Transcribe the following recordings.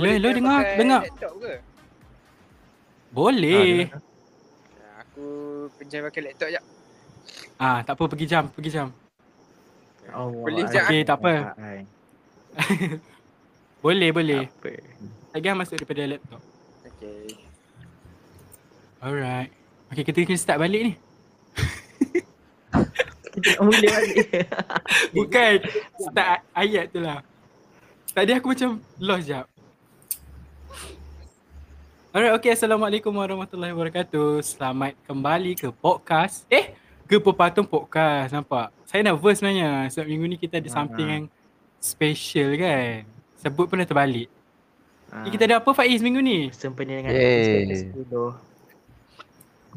Eh, Hello, boleh hello, dengar, dengar. Laptop ke? Boleh. Ya, aku pinjam pakai laptop jap. Ah, tak apa pergi jam, pergi jam. Oh, Boleh je, Okey, tak apa. Boleh, boleh. Apa? Lagi masuk daripada laptop. Okay. Alright. Okay, kita kena start balik ni. Kita mula balik. Bukan start ayat tu lah. Tadi aku macam lost jap. Alright, okay. Assalamualaikum warahmatullahi wabarakatuh. Selamat kembali ke podcast. Eh, ke Pepatung Podcast. Nampak? Saya nervous sebenarnya. Sebab minggu ni kita ada something Ah. yang special kan. Sebut pun dah terbalik. Ah, Eh, kita ada apa Faiz minggu ni? Sempena dengan Yeay. episod ke-10.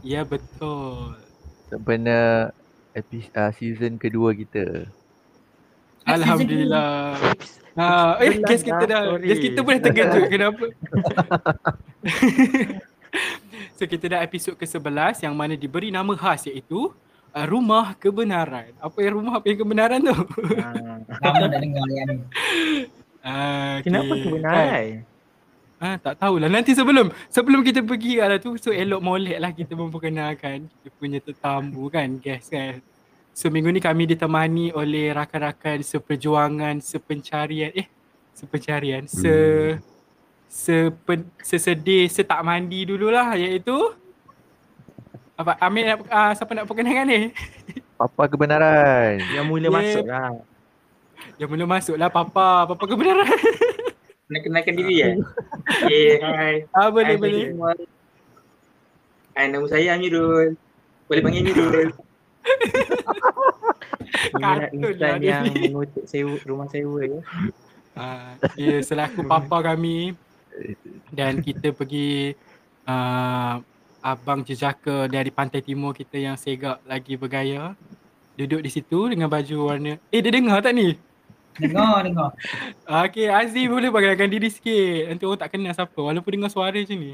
Ya, betul. Sempena epi, uh, season kedua kita. Alhamdulillah. Ha, eh, guest kita dah. Guest kita pun dah terkejut. Kenapa? so, kita dah episod ke-11 yang mana diberi nama khas iaitu uh, Rumah Kebenaran. Apa yang rumah, apa yang kebenaran tu? Ah, Lama nak dengar yang ni. Okay. Kenapa Kan? kebenaran? Ah, tak tahulah. Nanti sebelum sebelum kita pergi ke arah tu, so elok molek lah kita memperkenalkan kita punya tetamu kan, guest kan. So minggu ni kami ditemani oleh rakan-rakan seperjuangan, sepencarian, eh sepencarian, se sepen, sesedih, setak mandi dululah iaitu apa Amir nak uh, siapa nak perkenalkan ni? Apa kebenaran? Yang mula Yeah. masuk lah. Yang mula masuk lah Papa, Papa kebenaran. Nak kenalkan diri ya? Okay, hai. ah boleh boleh. Hai, nama saya Amirul. Boleh panggil Amirul. Katun instan lah yang mengutuk sewa, rumah sewa ya. Ah, dia selaku papa kami dan kita pergi uh, abang jejaka dari pantai timur kita yang segak lagi bergaya duduk di situ dengan baju warna eh dia dengar tak ni? Dengar, dengar. Okay Azim boleh perkenalkan diri sikit nanti orang tak kenal siapa walaupun dengar suara macam ni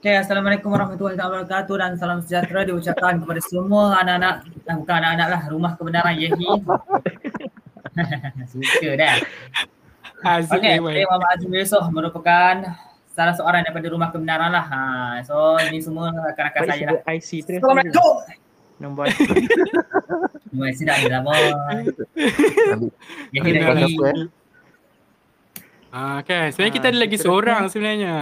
Okay, Assalamualaikum warahmatullahi wabarakatuh dan salam sejahtera diucapkan kepada semua anak-anak, bukan anak-anak lah, rumah kebenaran Yehi. Suka dah. Azim Okay, okay, saya Muhammad Azim Yusof merupakan salah seorang daripada rumah kebenaran lah. Ha, so, ini semua rakan-rakan Baik saya lah. IC terus. Assalamualaikum. Nombor Memang sedap je lah, boy. Lagi. Ah kan sebenarnya Ah, kita ada lagi kita seorang sebenarnya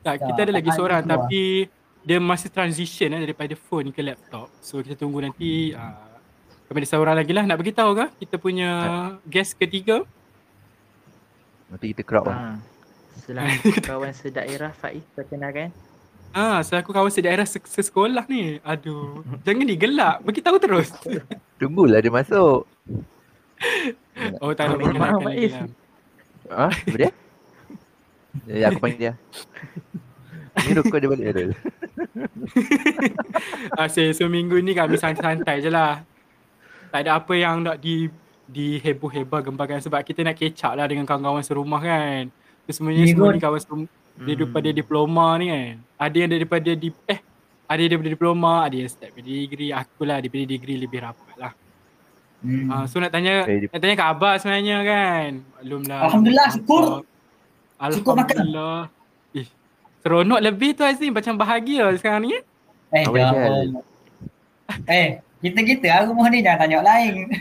tak kita ada lagi seorang ada tapi dia masih transition eh, daripada phone ke laptop so kita tunggu nanti ah, kami ada seorang lagi lah nak beritahu ke kita punya guest ketiga Nanti kita crowd lah. Ah. Selaku kawan sedaerah Faiz perkenalkan. Ah, selaku kawan sedaerah se- sesekolah ni. Aduh, jangan digelak. Beritahu terus. Tunggulah dia masuk. Oh, tak nak lagi Faiz. lah. Ha? Apa dia? Ya, aku panggil dia. Ni rukun dia balik Errol. Asyik, so minggu ni kami santai-santai je lah. Tak ada apa yang nak di di heboh-heboh gembarkan sebab kita nak catch up lah dengan kawan-kawan serumah kan. So, semuanya Ni semua ni kawan serumah Hmm. daripada diploma ni kan. Ada yang daripada di eh ada yang daripada diploma, ada yang start daripada degree. Akulah daripada degree lebih rapat lah. Hmm. Ah, so nak tanya Eh, dia- nak tanya khabar sebenarnya kan. Maklumlah. Alhamdulillah, syukur. Syukur. Alhamdulillah. Ih, seronok lebih tu Azim macam bahagia sekarang ni. eh. Eh, ya. Eh, kita-kita lah rumah ni jangan tanya lain.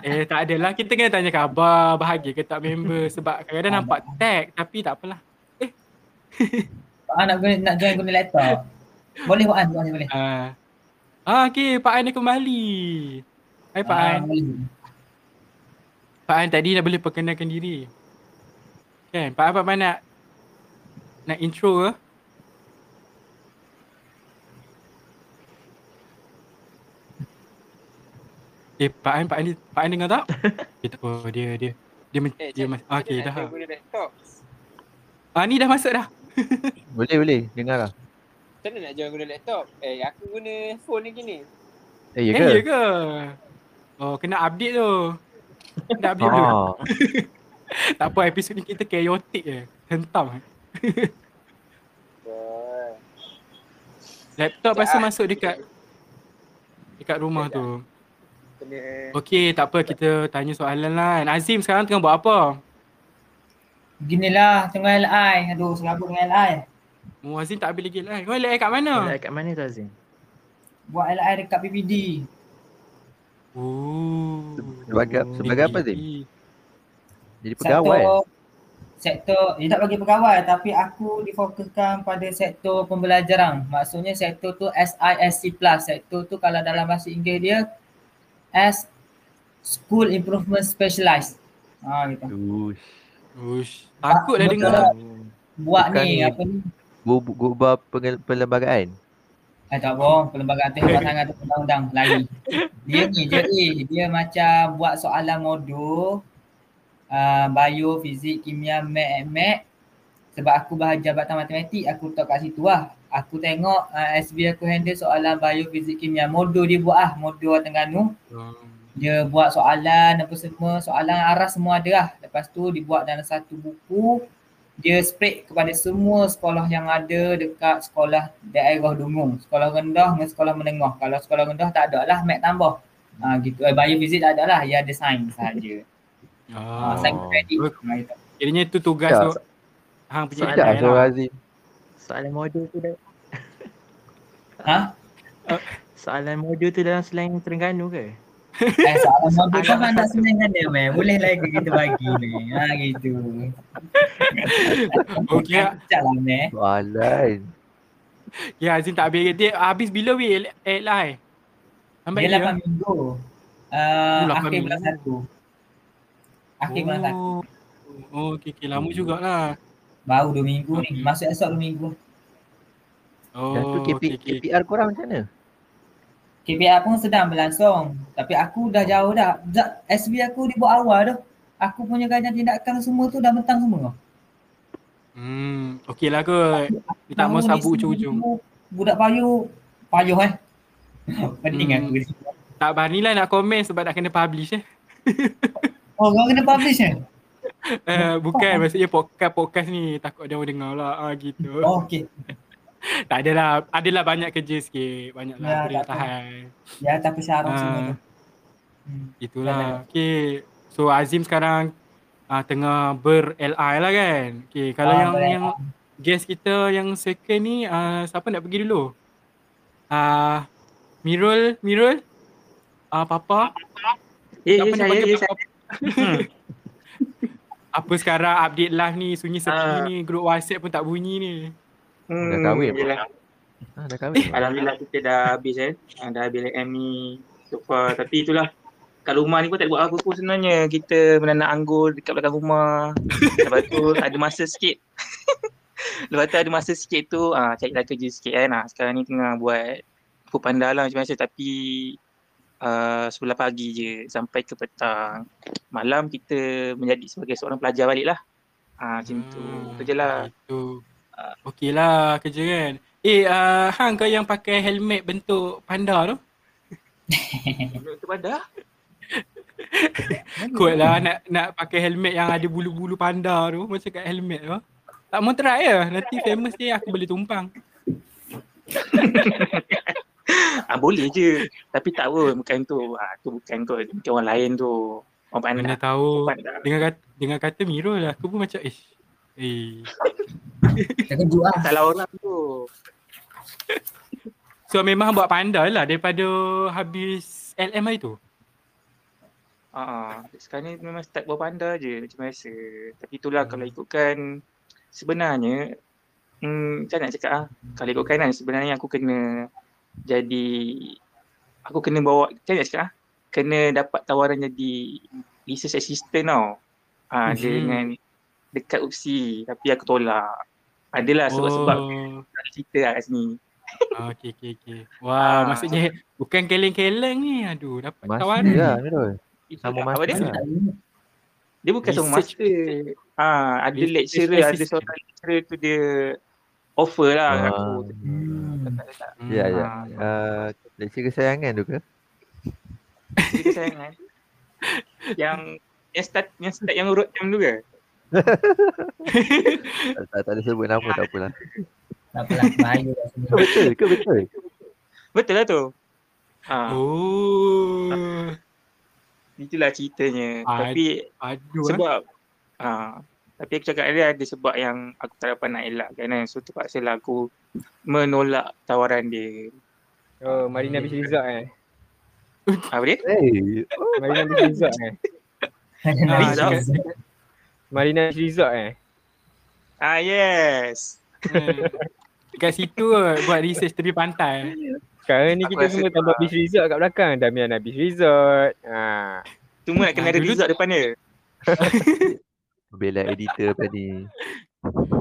Eh tak adalah kita kena tanya khabar bahagia ke tak member sebab kadang-kadang nampak tag tapi tak apalah. Ah, nak guna, nak join guna laptop. Boleh Pak An, boleh boleh. Ah. Ah okey Pak An dah kembali. Hai Pak Ah, An. Pak An tadi dah boleh perkenalkan diri. Kan Pak An Pak An nak nak intro ke? Eh Pak An Pak An ni- Pak An dengar tak? Kita oh dia dia dia men- Eh, dia mas- ah, okey dah. Ah ni dah masuk dah. Boleh, boleh. Dengar lah. Macam mana nak join guna laptop? Eh, aku guna phone lagi ni. Eh, ya Eh, ke? ya ke? Oh, kena update tu. Kena update dulu. Ah, Tak apa, episod ni kita chaotic je. Hentam. Laptop pasal ah. masuk dekat dekat rumah tu. Kena Okey, tak apa kita tanya soalan lah. Azim sekarang tengah buat apa? Beginilah tengah LI. Aduh, serabut dengan LI. Oh, Azim tak habis lagi lah. Kau LI kat mana? Boleh kat mana tu Azim? Buat LI dekat PPD. Oh. Sebagai, Oh. sebagai apa Zim? Tinggi. Jadi pegawai? Sektor, sektor, dia tak bagi pegawai tapi aku difokuskan pada sektor pembelajaran. Maksudnya sektor tu SISC+. Sektor tu kalau dalam bahasa Inggeris dia as School Improvement Specialized. Ha gitu. Ush. Ush. Takut Betul. dengar. Buat Bukan ni ni. apa ni? Gu- Gubah pengel- perlembagaan? Eh tak bohong, perlembagaan tu hebat sangat tu undang-undang lari. Dia ni, dia ni, dia macam buat soalan modul uh, bio, fizik, kimia, mat, mat. Sebab aku bahagian jabatan matematik, aku letak kat situ lah. Aku tengok uh, SB aku handle soalan bio, fizik, kimia. Modul dia buat ah, modul Terengganu. Dia buat soalan apa semua, soalan arah semua ada lah. Lepas tu dibuat dalam satu buku. Dia spread kepada semua sekolah yang ada dekat sekolah daerah Dungung. Sekolah rendah dengan sekolah menengah. Kalau sekolah rendah tak ada lah, mat tambah. Ha, gitu. Eh, biofizik tak ada lah, dia ada sains sahaja. Ah. Ha, sains kredit. Ha. Kiranya tu tugas Ya, tu. Hang punya Sekejap LI so lah. Azim. Soalan modul tu dah Ha? Soalan modul tu dalam slang Terengganu ke? Eh, soalan modul kan nak senang kan dia, man. Boleh lagi kita bagi, man. Ha, gitu. Okey lah. Sekejap lah, man. Soalan. Ya Azim tak habis. Dia habis bila weh LI? Sampai Dia dia. 8 minggu. Uh, Oh, akhir bulan minggu. 1. Akhir bulan 1. Oh. Oh, okey okey lama jugalah. Baru 2 minggu ni. Okay. Masuk esok 2 minggu. Oh, Yang tu KP, okey. KPR korang macam mana? KPR pun sedang berlangsung. Tapi aku dah jauh dah. SB aku dibuat awal dah. Aku punya kajian tindakan semua tu dah mentang semua. Hmm, okey lah kot. Dia tak mau sabuk ujung-ujung. tu Budak payuh. Payuh eh. Pening Hmm. aku. Tak berani lah nak komen sebab nak kena publish eh. Oh kau kena publish eh? Uh, bukan maksudnya podcast podcast ni takut dia orang dengar lah ah, gitu. Oh okay. Tak adalah, adalah banyak kerja sikit, banyaklah Ya, boleh tak apa. tahan. Ya tapi syarah Ah. semua tu. Hmm. Itulah. Okay. So Azim sekarang uh, tengah ber-LI lah kan. Okay. Kalau Ah, yang ber-LI. yang guest kita yang second ni uh, siapa nak pergi dulu? Ah uh, Mirul, Mirul? Ah uh, Papa? Eh, Siapa eh nak saya, eh, saya. Apa sekarang update live ni sunyi sepi Ah. ni grup WhatsApp pun tak bunyi ni. Dah kahwin? yelah. Ha, dah kahwin? Alhamdulillah kita dah habis eh. Ah, Dah habis LM ni so far. Tapi itulah kat rumah ni pun tak ada buat apa pun sebenarnya. Kita menanak anggur dekat belakang rumah. Lepas tu ada masa sikit. Lepas tu ada masa sikit tu ah carilah kerja sikit kan. Ah, sekarang ni tengah buat Food Panda lah macam biasa tapi uh, sebelah pagi je sampai ke petang. Malam kita menjadi sebagai seorang pelajar balik lah. Ah, macam tu. Itu je lah. Itu. Ah. Okey lah kerja kan. Eh, uh, hang kau yang pakai helmet bentuk panda tu? Itu pada. Kot lah nak nak pakai helmet yang ada bulu-bulu panda tu macam kat helmet tu. Tak mau try ya. Nanti famous ni aku boleh tumpang. Ah boleh je. Tapi tak pun bukan tu. Ah tu bukan tu. Mungkin orang lain tu. Orang pandai. Mana tahu pandai. dengan kata dengan kata Miro lah aku pun macam. Eh. Terkejut lah. Salah orang tu. So memang buat panda lah daripada habis LM hari tu. Ah, sekarang ni memang start buat panda je macam biasa. Tapi itulah kalau ikutkan sebenarnya hmm, macam nak cakap ah? Kalau ikutkan kan sebenarnya aku kena jadi aku kena bawa macam mana nak cakap ah? Kena dapat tawaran jadi research assistant tau. Ah, Mhm. dia dengan dekat UPSI tapi aku tolak. Adalah sebab-sebab Oh. tak ada cerita lah kat sini. Ah, okey okey okey. Wah, Ah. maksudnya bukan keleng-keleng ni. Aduh, dapat Masih tawaran. lah. Itu Sama lah. Apa masa dia? lah. Dia bukan sama master. Ah, ada lecturer, ada seorang lecturer tu dia offer lah kat aku. Hmm. Tak, tak, tak. Ya, ya. Ah. Uh, lecture kesayangan tu ke? Kesayangan. yang yang start yang start yang urut time tu ke? Tak, tak, tak ada sebut nama, tak apalah. Tak apalah, bahaya kat sini. Ke betul? Ke betul? Betul lah tu. Ha, Oh. itulah ceritanya. Ah, Tapi Aduh. eh. sebab ha, Tapi aku cakap dia ada sebab yang aku tak dapat nak elakkan kan. So terpaksa lah aku menolak tawaran dia. Oh, Marina Beach Resort eh. Apa dia? Hey, Marina Beach Resort eh. Ah, Resort? Marina Beach Resort eh. Ah yes. Dekat situ buat research tepi pantai. Sekarang ni Aku kita semua tambah beach resort kat belakang. Damiana Beach Resort. Ha. Cuma nak kena Ah, ada resort depan dia. bela editor tadi.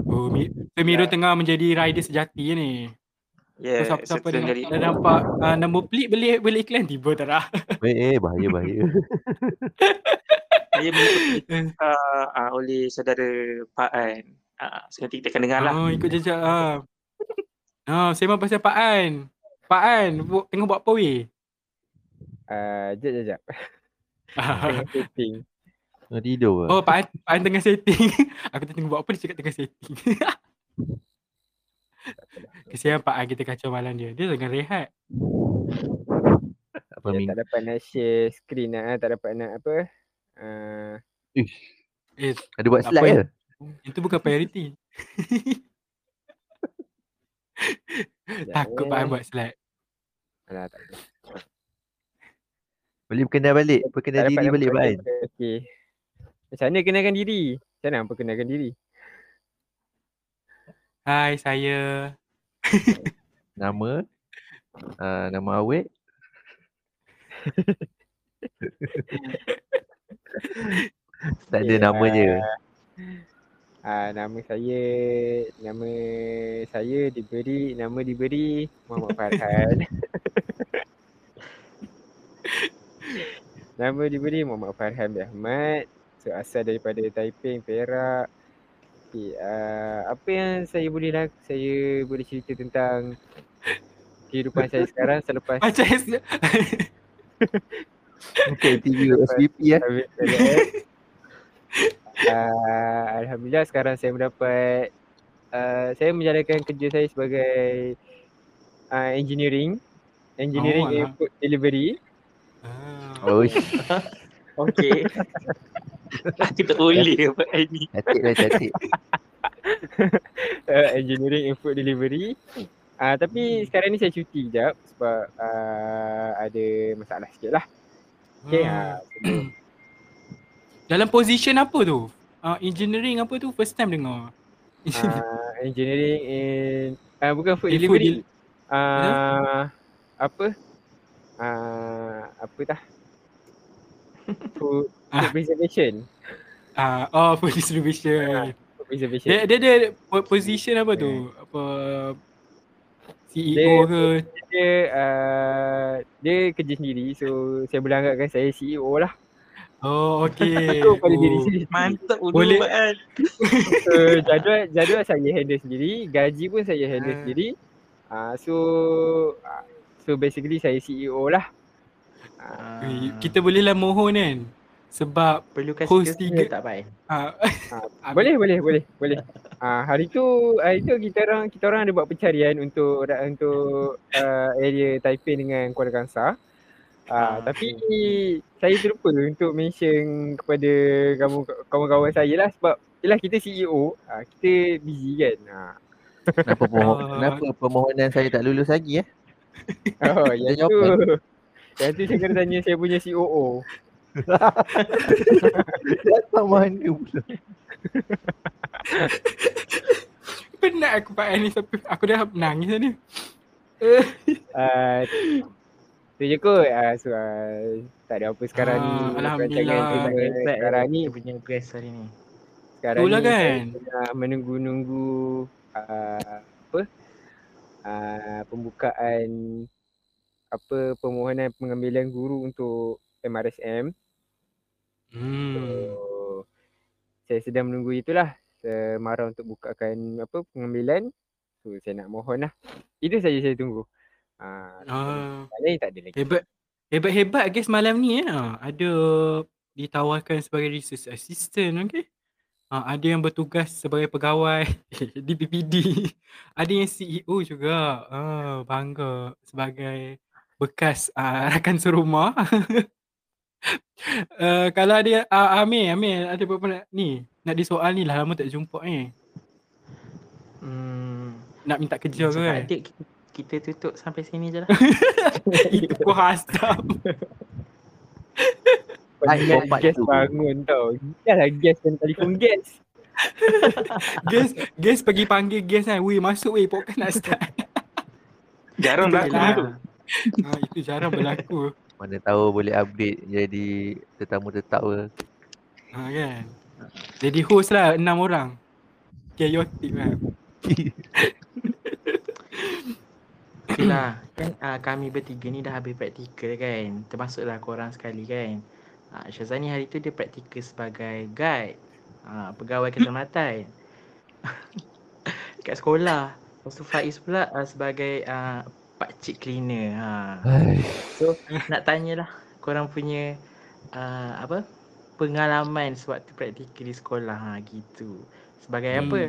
Oh, Mi- so Miro tengah menjadi rider sejati ni. Yeah, so, siapa-siapa settle dah, jadi. dah nampak uh, nombor pelik boleh boleh iklan tiba tak lah. Eh, eh bahaya bahaya. Saya mengikut uh, uh, oleh saudara Pak An. Uh, nanti kita akan dengar lah. Oh, ikut jejak ah. Ah, sembang pasal Pak An. Pak An bu- tengah buat apa weh? Uh, jap, jap, jap. Tengah. Tengah tidur ke? oh, Pak An, Pak An tengah setting. Aku tak tengah buat apa dia cakap tengah setting. Kesian Pak An kita kacau malam dia. Dia tengah rehat. Apa Dia minggu? tak dapat nak share screen lah. Tak dapat nak apa. Uh, Ish. Eh, Ada buat slide ke? itu bukan priority. Takut Pak An buat slide. Alah, tak apa. Boleh berkenal balik. Berkenal diri balik Bain. apa. Okey. Macam mana kenalkan diri? Macam mana perkenalkan diri? Hai, saya. Nama. Uh, nama awet. tak ada Okey, nama je. Ah, nama saya nama saya diberi nama diberi Muhammad Farhan. nama diberi Muhammad Farhan bin Ahmad. So asal daripada Taiping, Perak. Okay, uh, apa yang saya boleh lah saya boleh cerita tentang kehidupan saya sekarang selepas Macam S- Okay, TV SPP ya. uh, Alhamdulillah sekarang saya mendapat uh, saya menjalankan kerja saya sebagai uh, engineering engineering Oh, input delivery Ah. Oh. Okey. Aku tak boleh buat ini. cantik lah cantik. uh, engineering input delivery uh, tapi sekarang ni saya cuti sekejap sebab uh, ada masalah sikit lah okay, Ah. uh, Dalam position apa tu? Uh, engineering apa tu? First time dengar. uh, engineering in uh, bukan food Eh, food delivery del- uh, apa uh, apa dah food, Ah. food preservation Ah, oh, food distribution. food preservation Dia dia ada po- position apa tu? Apa CEO Dia- ke? dia uh, dia kerja sendiri so saya boleh anggapkan saya CEO lah Oh, okey. so pada diri Oh. Mantap Boleh. Boleh. Pak An. so jadual jadual saya handle sendiri gaji pun saya handle Ah. sendiri uh, so uh, so basically saya CEO lah uh, Eh, Kita bolehlah mohon kan? Sebab Perlukan host skill tiga- tak baik. ah, uh, boleh boleh boleh boleh uh, hari tu hari tu kita orang kita orang ada buat pencarian untuk untuk uh, area Taipei dengan Kuala Kangsar Uh, Ah, tapi saya terlupa untuk mention kepada kamu kawan-kawan saya lah sebab yelah kita CEO, uh, kita busy kan. Uh. Kenapa, pemohon, Ah. kenapa permohonan saya tak lulus lagi eh? Oh, yang tu. Tu saya kena tanya saya punya COO. Datang mana pula? penat aku Pak An ni sampai aku dah nangis ni. Uh, tu je kot. Uh, so, uh, tak ada apa sekarang Ah, ni. Alhamdulillah. Saya Hebat Sekarang ni, Kita punya guest hari ni. sekarang Itulah ni kan. menunggu-nunggu uh, apa? Uh, pembukaan apa permohonan pengambilan guru untuk MRSM. Hmm. So, saya sedang menunggu itulah semara untuk bukakan apa pengambilan. So saya nak mohon lah. Itu saja saya tunggu. Ah, Ah, uh, lain tak ada lagi. hebat. Hebat-hebat guys malam ni. Ah, Ada ditawarkan sebagai research assistant okey. Ah, ada yang bertugas sebagai pegawai di PPD. Ada yang CEO juga. Ah, bangga sebagai bekas ah, rakan serumah. Uh, kalau ada uh, Amir, Amir ada apa-apa nak ni? Nak di soal ni lah lama tak jumpa ni. Hmm. Nak minta kerja ke kan? adik kita, tutup sampai sini je lah. Itu kau hastam. Obat gas bangun tau. Dah lah gas dan telefon gas. Gas, gas pergi panggil gas kan. Weh masuk weh podcast nak start. Jarang berlaku je lah. tu. Ha, itu jarang berlaku. Mana tahu boleh update jadi tetamu tetap ke. Ha kan. Jadi host lah enam orang. Chaotic kan. Okay lah. Kan uh, kami bertiga ni dah habis praktikal kan. Termasuklah korang sekali kan. Uh, Syazani hari tu dia praktikal sebagai guide. Uh, pegawai keselamatan. Dekat sekolah. Lepas tu Faiz pula uh, sebagai uh, pakcik cleaner. Ha. So nak tanyalah korang punya uh, apa pengalaman sewaktu praktikal di sekolah ha gitu. Sebagai Hmm. apa?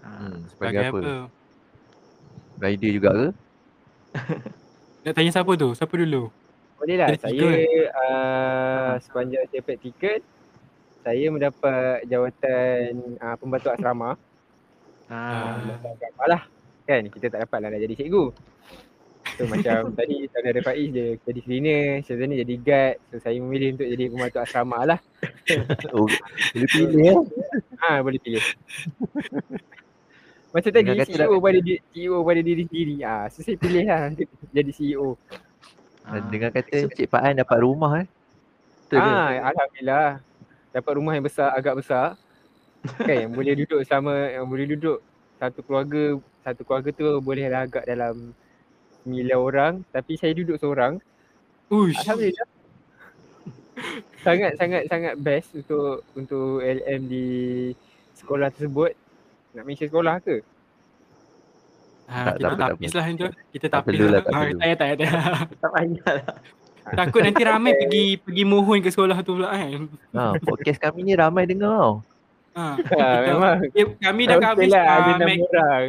Ha, Hmm, sebagai apa? apa? Rider juga ke? Nak tanya siapa tu? Siapa dulu? Boleh lah. Saya uh, sepanjang saya praktikal, saya mendapat jawatan uh, pembantu asrama. ha. Pembantu asrama lah. Kan kita tak dapat lah nak jadi cikgu. So macam tadi saudara Faiz dia jadi cleaner, Syazani jadi guard. So saya memilih untuk jadi pembantu asrama lah. Oh, boleh pilih ya. Ha boleh pilih. Macam tadi Dengan kata CEO pada di, CEO pada diri sendiri. Ah, so saya pilih lah jadi E CEO. ha. Dengan kata Cik Pak An dapat rumah eh. Betul ke? Ah, alhamdulillah. Dapat rumah yang besar, agak besar. kan yang boleh duduk sama yang boleh duduk satu keluarga, satu keluarga tu boleh lah agak dalam 9 orang tapi saya duduk seorang. Uish. Alhamdulillah. sangat sangat sangat best untuk untuk LM di sekolah tersebut. Nak mention sekolah ke? Ha, Tak- kita tak tak lah itu. Kita Tak tapis perlu lah, tak Ha, perlu. tak payah, tak payah, tak payah. Tak payah lah. Takut nanti ramai pergi pergi mohon ke sekolah tu pula kan. Ha, podcast kami ni ramai dengar tau. Ha, Ha, kita, memang. ya, kami dah habis lah, ah, ada enam orang.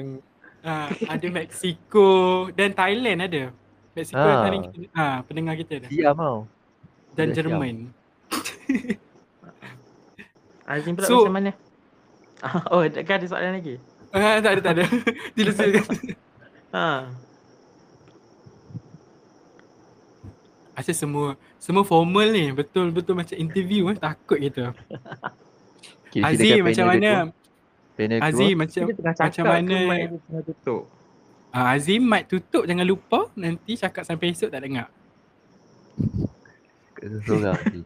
Ah, ada Mexico dan Thailand ada. Mexico dan Ah. Thailand kita, ah, pendengar kita ada. Siam tau. Dan. Jerman. Azim pula So- macam mana? Oh, kan ada soalan lagi? Ah, tak ada, tak ada. Tidak saya. Ha. Asal semua semua formal ni. Betul betul macam interview eh. Takut kita. Azim kan macam mana? keluar- Panel Azim keluar. macam Dia tengah macam cakap mana? ke mic dia tengah tutup? ah, Azim mic tutup jangan lupa nanti cakap sampai esok tak dengar. Seorang je.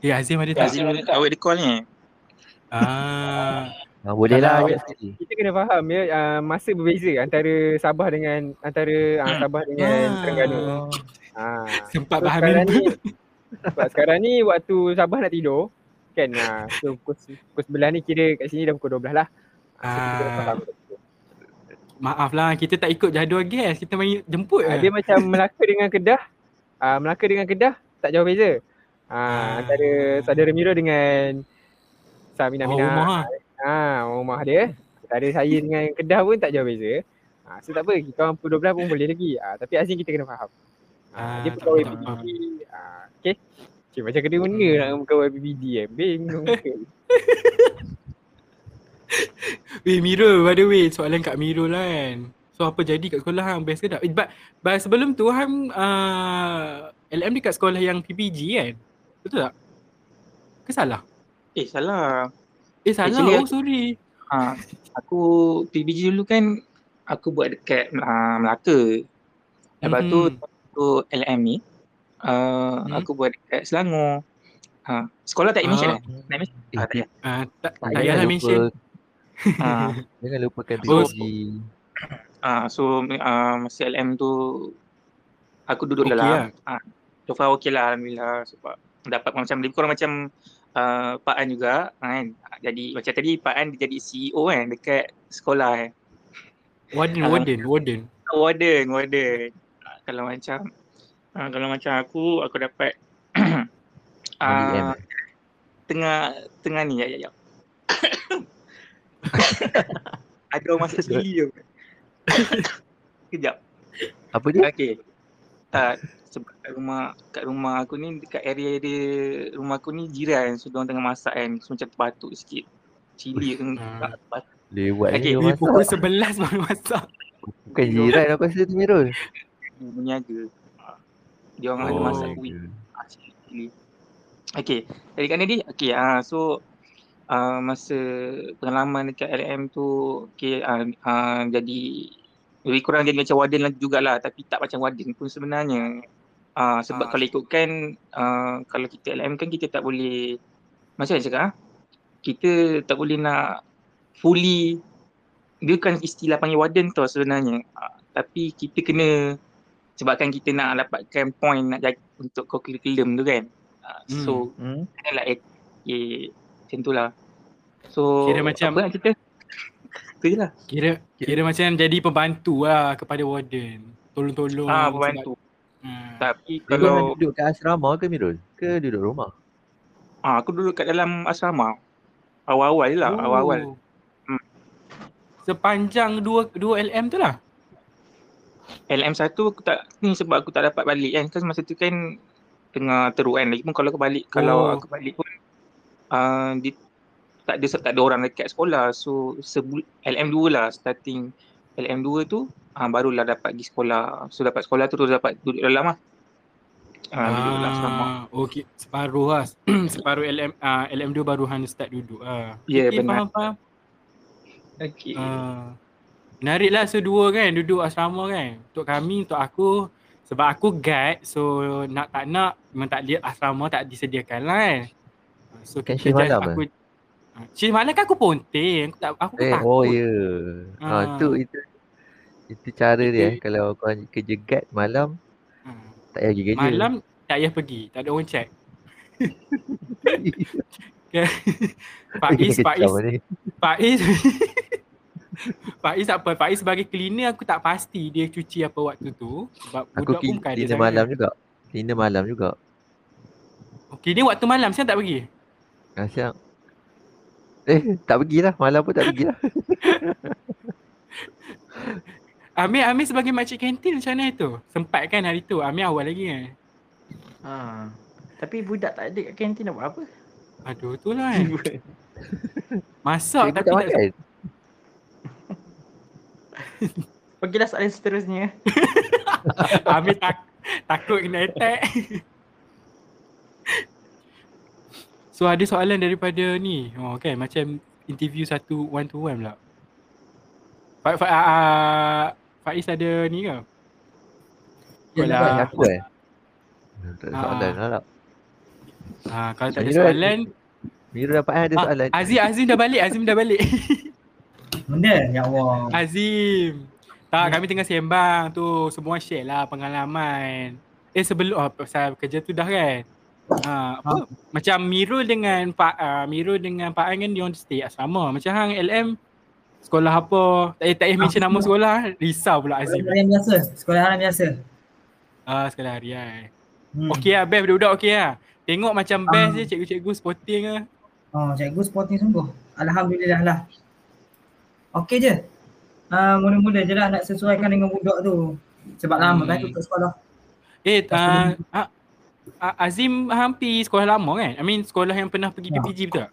Ya Azim ada tak? Azim ada tak? awak di call ni? Ah, Ha, boleh lah. Kita kena faham ya uh, masa berbeza antara Sabah dengan antara uh, Sabah dengan Terengganu. ah, Ha. sempat So, faham sekarang ni. ni sebab sekarang ni waktu Sabah nak tidur kan ha, so pukul, pukul 11 ni kira kat sini dah pukul 12 lah. So, Ah. faham. Maaf lah kita tak ikut jadual gas. Kita main jemput je. dia macam Melaka dengan Kedah. Uh, Melaka dengan Kedah tak jauh beza. Ha, Ah. antara saudara Miro dengan Samina Oh, Mina. rumah lah. Ha, rumah dia. Antara saya dengan Kedah pun tak jauh beza. Ha, so tak apa, kita orang pukul 12 pun boleh lagi. Ha, tapi Azim kita kena faham. Ha, Ah, dia pegawai tak apa. PBD. Ha, okay. Cik, macam kena mana nak dengan pegawai PBD eh. Bingung. Weh Miro by the way soalan kat Miro lah kan. So apa jadi kat sekolah hang best ke tak? Eh, But, but sebelum tu hang uh, LM dekat sekolah yang PPG kan? Betul tak? Ke salah? Eh, salah. Eh salah Actually, oh sorry. Ha, aku PBG dulu kan aku buat dekat uh, Melaka. Lepas tu Mhm. tu LM ni uh, Hmm. aku buat dekat Selangor. Ha, sekolah tak mention Ah. eh? Nak mention? Eh, Ah, tak payah. Ah, tak, tak payahlah lupa- mention. Ha, Jangan lupakan Oh, PPG. ah, so uh, masa LM tu aku duduk Okey dalam. lah. Ah, so far okey lah Alhamdulillah sebab dapat macam lebih kurang macam uh, Pak An juga kan. Jadi macam tadi Pak An dia jadi CEO kan dekat sekolah eh. Warden, Ah. warden, warden. Warden, warden. Kalau macam ah, kalau macam aku aku dapat ah, tengah tengah ni ya ya ya. Ada orang masuk sini je. Kejap. Apa dia? Okey. tak sebab kat rumah kat rumah aku ni dekat area dia rumah aku ni jiran so diorang tengah masak kan so macam terbatuk sikit cili tu. Lewat Okay. okay. Ni ni pukul masak. 11 baru masak. Bukan jiran aku rasa tu Mirul. berniaga. Ah. Dia orang ada Oh, masak kuih. Ah, cili. Okay, jadi kat ni okay, ah, so ah, masa pengalaman dekat LM tu okay, ah, ah, jadi lebih kurang jadi macam warden lah jugalah tapi tak macam warden pun sebenarnya. Ah, sebab Ah. kalau ikutkan ah, kalau kita LM kan kita tak boleh macam mana cakap ah? Kita tak boleh nak fully dia kan istilah panggil warden tau sebenarnya. Ah, tapi kita kena sebabkan kita nak dapatkan point nak jaga untuk curriculum tu kan. Ah, so Hmm. kena lah eh, macam tu lah. So Kira macam- apa cerita? tu je lah. Kira kira macam jadi pembantu lah kepada warden. Tolong-tolong. Ah, pembantu. Hmm. Tapi Kalau kalau duduk kat asrama ke Mirul? Ke duduk rumah? ah, aku duduk kat dalam asrama. Awal-awal je lah, awal-awal. Oh. Hmm. Sepanjang dua dua LM tu lah. LM1 aku tak ni sebab aku tak dapat balik kan. Kan masa tu kan tengah teruk kan. Lagipun kalau aku balik, kalau Oh. aku balik pun uh, di, tak ada tak ada orang dekat sekolah. So sebul, LM2 lah starting LM2 tu uh, barulah dapat pergi sekolah. So dapat sekolah tu terus dapat duduk dalam lah. Uh, duduk dalam asrama. Ah, okey, separuh lah. separuh LM ah, LM2 baru hanya start duduk ah. Ya, Okey, benar. Faham, faham. Okay. Ah. Menarik lah so dua kan duduk asrama kan. Untuk kami, untuk aku sebab aku guide so nak tak nak memang tak lihat asrama tak disediakan lah kan. So Kan kita shift just malam aku Ah, Shift malam kan aku ponting. Aku tak aku Eh, takut. oh ya. Ha, Ah. tu itu itu cara dia eh. Kalau kau kerja guard malam Ah. tak payah pergi kerja. Malam tak payah pergi. Tak ada orang check. Faiz, Faiz, Kecam ni. Faiz Faiz apa? Faiz sebagai cleaner aku tak pasti dia cuci apa waktu tu sebab Aku budak pun bukan ada cleaner sangat. malam juga. Cleaner malam juga. Okay, ni waktu malam siang tak pergi? Ah, siang. Eh, tak pergilah. Malam pun tak pergilah. Amir, Amir sebagai makcik kantin macam mana tu? Sempat kan hari tu? Amir awal lagi kan? Ha. Tapi budak tak ada kat kantin nak buat apa? Aduh tu lah kan. Masak tapi tak tak, makan. Okeylah soalan seterusnya. Amir tak, takut kena attack. so ada soalan daripada ni. Oh kan macam interview satu one to one pula. Fa, fa, uh, Faiz ada ni ke? Ya, Yalah. Buat aku eh. Tak ada Ah. soalan lah tak. Ha, kalau tak ada soalan. Mira dapat ada Ah, soalan. Azim, Azim dah balik. Azim dah balik. Benda? Ya Allah. Azim. Tak, kami tengah sembang tu. Semua share lah pengalaman. Eh sebelum oh, pasal kerja tu dah kan. Ha, apa? Macam Mirul dengan Pak uh, Mirul dengan Pak An kan dia stay asrama. Macam hang LM sekolah apa? Tak payah tak payah mention nama sekolah. Risau pula Azim. Sekolah biasa. Sekolah harian biasa. Ah sekolah harian. Hmm. Okey lah best budak-budak okey lah. Tengok macam best Ah. je cikgu-cikgu sporting lah. Oh, cikgu sporting sungguh. Alhamdulillah lah. Okey je. Uh, mula-mula je lah nak sesuaikan dengan budak tu. Sebab lama kan Hmm. tutup sekolah. Eh uh, uh, Azim hampir sekolah lama kan? I mean sekolah yang pernah pergi Ya. PPG betul tak?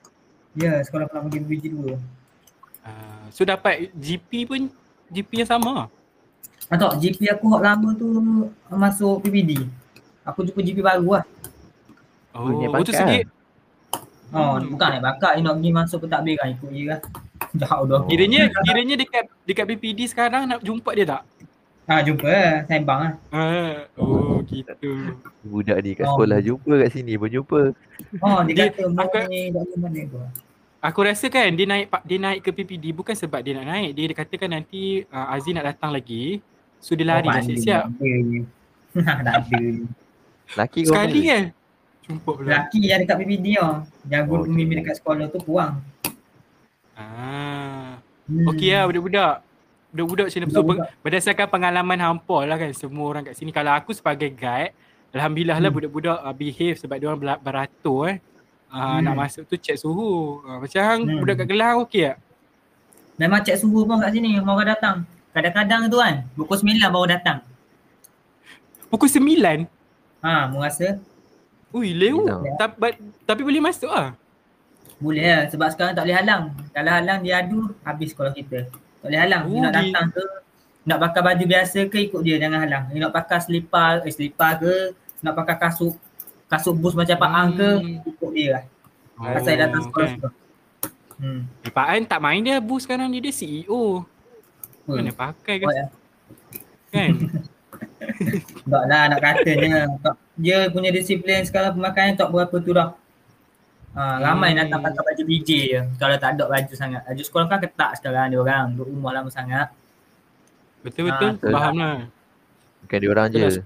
Ya, sekolah pernah pergi BBG dulu. Uh, so dapat GP pun GP yang sama. Ah tak, GP aku hak lama tu masuk PPD. Aku jumpa GP baru lah. Oh, oh tu pangkat segi Oh, Hmm. bukan nak bakat, dia nak pergi masuk pentadbir kan ikut je kan. Jauh dah. Oh. kiranya kiranya dekat dekat PPD sekarang nak jumpa dia tak? Ha, jumpa lah, sembang lah. Ah, oh gitu. Budak ni kat Oh. sekolah jumpa kat sini pun jumpa. Oh, dia, Dia- kata aku- ni mana tu. Aku rasa kan dia naik dia naik ke PPD bukan sebab dia nak naik. Dia, dia katakan nanti uh, Azim nak datang lagi. So dia lari dah siap-siap. Tak ada. Laki kau Sekali kan? Jumpa pula. Lelaki yang dekat PPD. Jaga Oh, pembimbing okey. dekat sekolah tu kurang. Ah. Hmm. Okey lah budak-budak. Budak-budak macam? So, Budak-budak. berdasarkan pengalaman hampa lah kan semua orang kat sini. Kalau aku sebagai guide, Alhamdulillah lah Hmm. budak-budak uh, behave sebab dia orang beratur eh. Uh, Hmm. Nak masuk tu cek suhu. Uh, macam hang Hmm. budak kat Kelang okey tak? Memang cek suhu pun kat sini orang datang. Kadang-kadang tu kan, pukul 9 baru datang. Pukul 9? Ha, mu rasa Ui. Gila. Tapi, tapi boleh masuk ah. Boleh lah sebab sekarang tak boleh halang. Kalau halang dia adu habis sekolah kita. Tak boleh halang. Dia Oh, nak datang ke nak pakai baju biasa ke ikut dia jangan halang. Dia nak pakai selipar, eh selipar ke, nak pakai kasut kasut bus macam Pak Ang ke, Hmm. ikut dia lah. Pasal dia datang sekolah sekolah. Hmm. Eh, Pak An tak main dia boost sekarang dia, dia CEO. Mana pakai Oh, kan? ya. kan? Tak lah nak katanya. Tak, dia punya disiplin sekarang pemakaian tak berapa tu dah. Ha, ramai Hmm. datang pakai baju BJ je kalau tak ada baju sangat. Baju sekolah kan ketat sekarang dia orang. Duduk rumah lama sangat. Betul-betul. betul. Faham lah. Bukan dia orang je. Betul.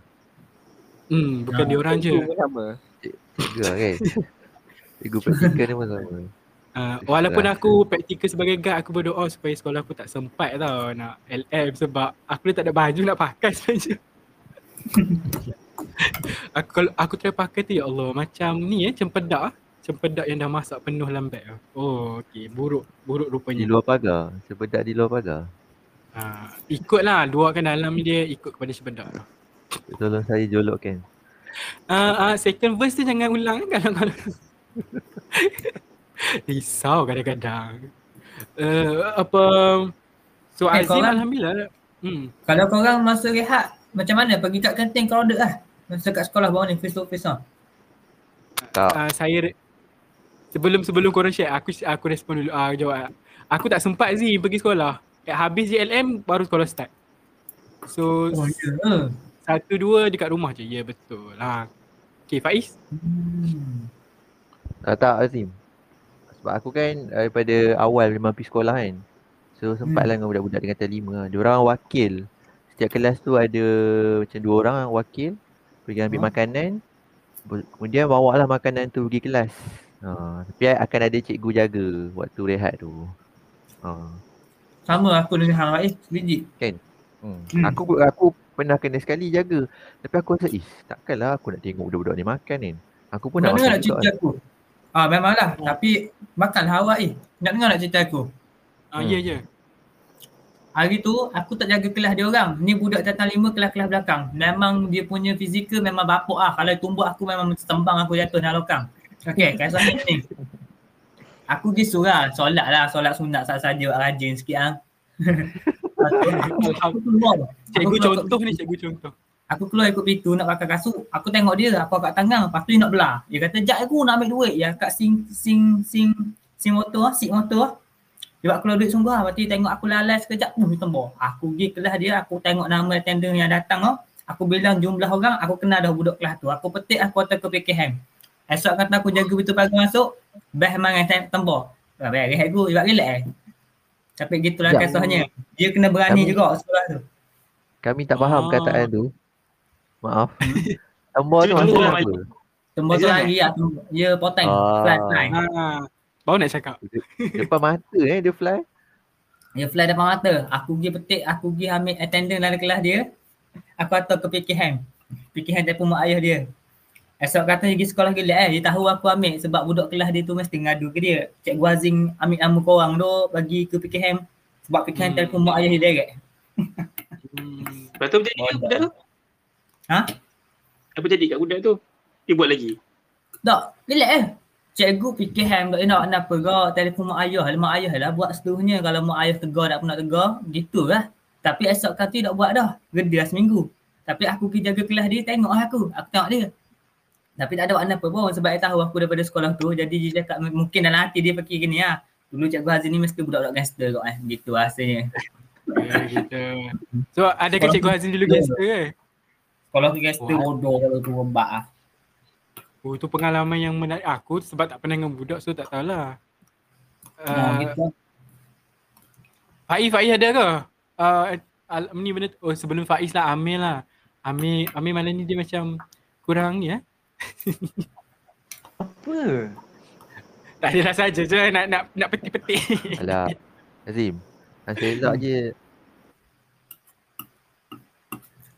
Hmm, bukan Ah, dia orang je. Sama. Tiga kan. Cikgu praktikal ni pun sama. Uh, walaupun aku praktikal sebagai guide, aku berdoa supaya sekolah aku tak sempat tau nak LM sebab aku dah tak ada baju nak pakai sebenarnya. aku kalau aku try pakai tu ya Allah macam ni eh cempedak Cempedak yang dah masak penuh dalam beg. Oh okey buruk buruk Di rupanya. luar pagar. Sebedak di luar pagar. Uh, ikutlah luarkan dalam ni dia ikut kepada cempedak tu. Tolong saya jolokkan. Uh, uh, second verse tu jangan ulang kan kalau kalau risau kadang-kadang. Uh, apa so Eh, Azim korang- alhamdulillah. Hmm. Kalau korang masa rehat macam mana pergi kat kantin crowded lah. Masa kat sekolah bawah ni face to face lah. Tak. Uh, saya sebelum sebelum korang share aku aku respon dulu ah uh, jawab. Aku tak sempat Zee pergi sekolah. Kat habis JLM baru sekolah start. So Oh ya. satu dua dekat rumah je. Ya betul lah. Okay Faiz. Hmm. Tak tak Azim. Sebab aku kan daripada awal memang pergi sekolah kan. So sempat lah dengan budak-budak dengan lima. Dia orang wakil. Setiap kelas tu ada macam dua orang wakil. Pergi ambil Hmm. makanan. Kemudian bawa lah makanan tu pergi kelas. Ha, tapi akan ada cikgu jaga waktu rehat tu. Ha. Sama aku dengan Hang Raiz biji. Hmm. Hmm. Aku aku pernah kena sekali jaga. Tapi aku rasa, ish takkanlah aku nak tengok budak-budak ni makan kan. Aku pun Nak nak dengar nak cerita aku? Ah memanglah tapi makanlah awak eh. Nak dengar nak cerita aku? Ah Hmm. ya ya. Hari tu aku tak jaga kelas dia orang. Ni budak datang lima kelas-kelas belakang. Memang dia punya fizikal memang bapuk ah. Kalau tumbuk aku memang tembang aku jatuh dalam lokang. Okey, kisahnya ni. Aku pergi surah, solat lah, solat sunat saja buat rajin sikit ah. aku keluar. Cikgu contoh ni cikgu contoh. Aku keluar ikut pintu nak pakai kasut. Aku tengok dia aku kat tangan. Lepas tu dia nak belah. Dia kata, "Jap aku nak ambil duit." Ya kat sing sing sing sing motor, ah, seat motor. ah. Dia buat keluar duit sungguh lah. Lepas tu dia tengok aku lalai sekejap. Uh, dia tembak. Aku pergi kelas dia. Aku tengok nama attendant yang datang. Oh. Aku bilang jumlah orang. Aku kenal dah budak kelas tu. Aku petik aku hantar ke PKM. Esok kata aku jaga pintu pagar masuk. Best mangan tem- tembak. Ah, beres aku. Dia buat relax eh. Tapi gitulah Ya. kisahnya. Dia kena berani Kami- juga sekolah tu. Kami tak faham Ah. kataan tu. Maaf. Tambah tu Cikgu maksud lah, apa? Tembak tu lagi ya, dia poteng. Ah. Flat fly. Ah. Baru nak cakap. Depan mata eh dia fly. Dia fly depan mata. Aku pergi petik, aku pergi ambil attendant dalam kelas dia. Aku hantar ke PKM. PKM telefon mak ayah dia. Esok kata dia pergi sekolah gila eh. Dia tahu aku ambil sebab budak kelas dia tu mesti ngadu ke dia. Cikgu Azing ambil nama korang tu bagi ke PKM. Sebab PKM Hmm. telefon mak ayah dia direct. Hmm. Lepas tu apa jadi kat budak tu? Ha? Apa jadi kat budak tu? Dia buat lagi. Tak, relax eh. Cikgu PKM tak nak kenapa kau telefon mak ayah. Mak ayah lah buat seterusnya. Kalau mak ayah tegar tak pernah tegar, gitu lah. Tapi esok kata tak buat dah. Gedia seminggu. Tapi aku pergi jaga kelas dia, tengok lah aku. Aku tengok dia. Tapi tak ada makna apa pun sebab dia tahu aku daripada sekolah tu. Jadi dia cakap mungkin dalam hati dia fikir gini lah. Dulu Cikgu Hazin ni mesti budak-budak gangster kot eh. Gitu rasanya. Ya, gitu. So adakah Cikgu Hazin dulu gangster ke? Sekolah tu gangster bodoh kalau tu rebak lah. Oh, itu pengalaman yang menarik aku sebab tak pernah dengan budak so tak tahulah. Uh, gitu. Faiz, Faiz ada ke? Uh, ni benda tu- oh sebelum Faiz lah Amir lah. Amir, Amir malam ni dia macam kurang ni eh. Apa? Tak adalah saja je nak nak nak petik-petik. Alah. Azim. Nasib elok je.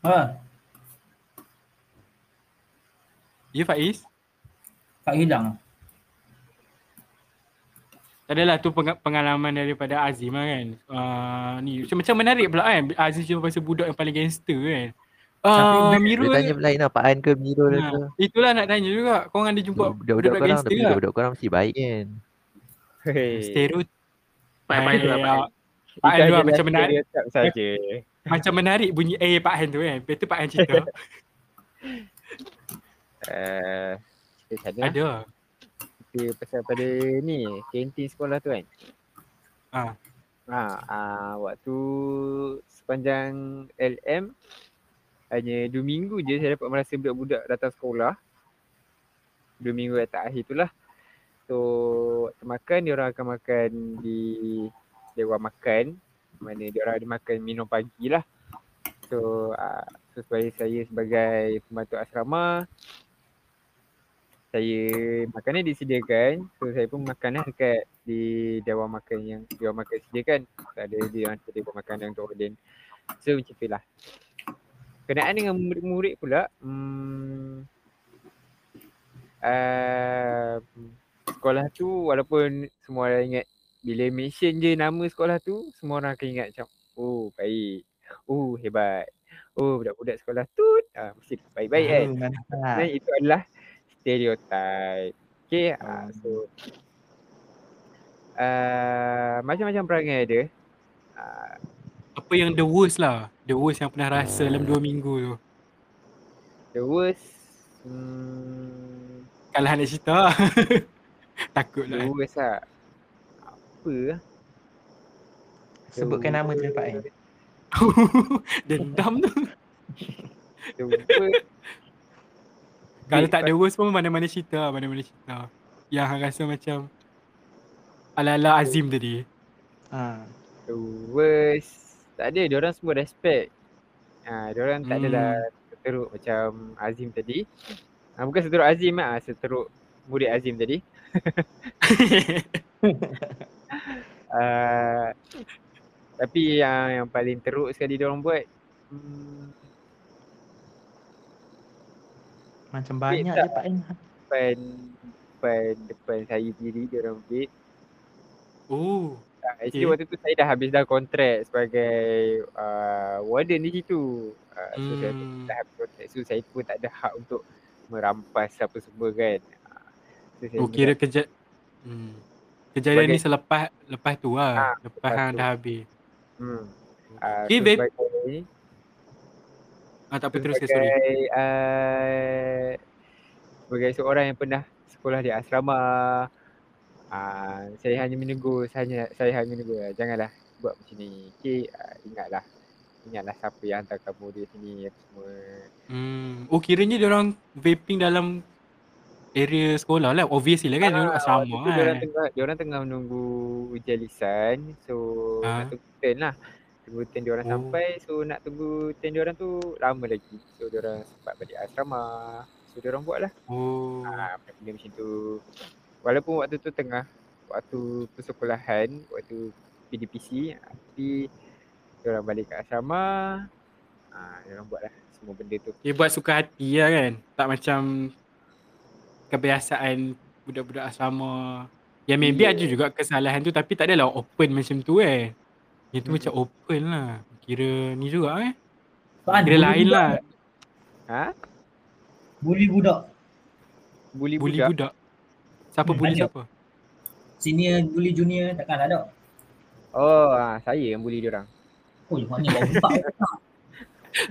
Ha, ya Faiz? tak hilang. Tak adalah tu peng- pengalaman daripada Azim lah kan. Uh, ni macam, macam menarik pula kan. Azim cuma pasal budak yang paling gangster kan. Ah, Dia Mirul. tanya lain lah, Pak An ke Mirul Ha, ke. itulah nak tanya juga. Korang ada jumpa Budak-budak korang tapi budak-budak korang mesti baik kan. Hei. Stereotip. Pak Han lah, Pak juga adalah macam menarik. saja. Macam menarik bunyi A Pak Han tu kan. Lepas tu Pak Han cerita. Uh, lah. ada. Kita pasal pada ni, kantin sekolah tu kan. Ah. Ha, ah, waktu sepanjang LM hanya dua minggu je saya dapat merasa budak-budak datang sekolah. Dua minggu yang terakhir tu lah. So waktu makan dia orang akan makan di dewan makan mana dia orang ada makan minum pagi lah. So, uh, so supaya saya sebagai pembantu asrama saya makanan disediakan so saya pun makan lah dekat di dewan makan yang dewan makan sediakan tak ada dia orang dewan makanan untuk order so macam tu lah kenaan dengan murid-murid pula hmm, uh, sekolah tu walaupun semua orang ingat bila mention je nama sekolah tu semua orang akan ingat macam oh baik oh hebat oh budak-budak sekolah tu ah, mesti baik-baik kan Oh, dan itu adalah stereotype. Okay, uh, so uh, macam-macam perangai ada. Uh, Apa yang the worst lah. The worst yang pernah rasa dalam dua minggu tu. the worst, hmm, Kalau nak cerita. Takut the lah. worst lah. Apa lah? Sebutkan nama tu Pak An. Dendam tu. The worst, Kalau tak ada worst pun mana-mana cerita lah. Mana-mana cerita. Yang hang rasa macam ala-ala Azim tadi. Ha. the worst. Tak ada, diorang semua respect. Ah, uh, diorang tak Hmm. adalah seteruk macam Azim tadi. Ah, bukan seteruk Azim lah, seteruk murid Azim tadi. uh, tapi yang yang paling teruk sekali dia orang buat hmm, Macam banyak tak. je Pak An. depan depan depan saya sendiri dia orang ambil. oh. Actually Okay. waktu tu saya dah habis dah kontrak sebagai uh, warden di situ. Uh, so saya Hmm. dah habis kontrak. So saya pun tak ada hak untuk merampas apa semua kan. So saya Oh kira kerja hmm. Kejadian ni selepas lepas tu lah. Ah, lepas lepas hang tu. dah habis. hmm. Uh, Okay, so babe. sebagai, Ah tak apa teruskan sorry. sebagai, uh, sebagai seorang yang pernah sekolah di asrama uh, saya hanya menegur saya hanya, saya hanya menegur uh, janganlah buat macam ni okay, uh, ingatlah ingatlah siapa yang hantar kamu di sini apa semua Hmm. Oh kiranya dia orang vaping dalam area sekolah lah. Obviously lah kan dia orang asrama waktu tu diorang kan. tengah diorang tengah menunggu ujian lisan so Ah. nak tunggu turn lah tunggu turn diorang Oh. sampai so nak tunggu turn diorang tu lama lagi so diorang sempat balik asrama so diorang buat lah Oh. Ah, benda macam tu. Walaupun waktu tu tengah waktu persekolahan, waktu PDPC, tapi orang balik ke asrama, ah, orang buatlah semua benda tu. Dia buat suka hati lah kan. Tak macam kebiasaan budak-budak asrama. Yang maybe Yeah. ada juga kesalahan tu tapi tak adalah open macam tu eh. Yang tu Hmm. macam open lah. Kira ni juga eh. An, Kira lain budak lah. tak? Ha? Bully budak. Bully, Bully budak. Siapa Hmm, bully ada. siapa? Senior bully junior takkan tak ada. Oh, ah, saya yang bully. Oh, bawa budak.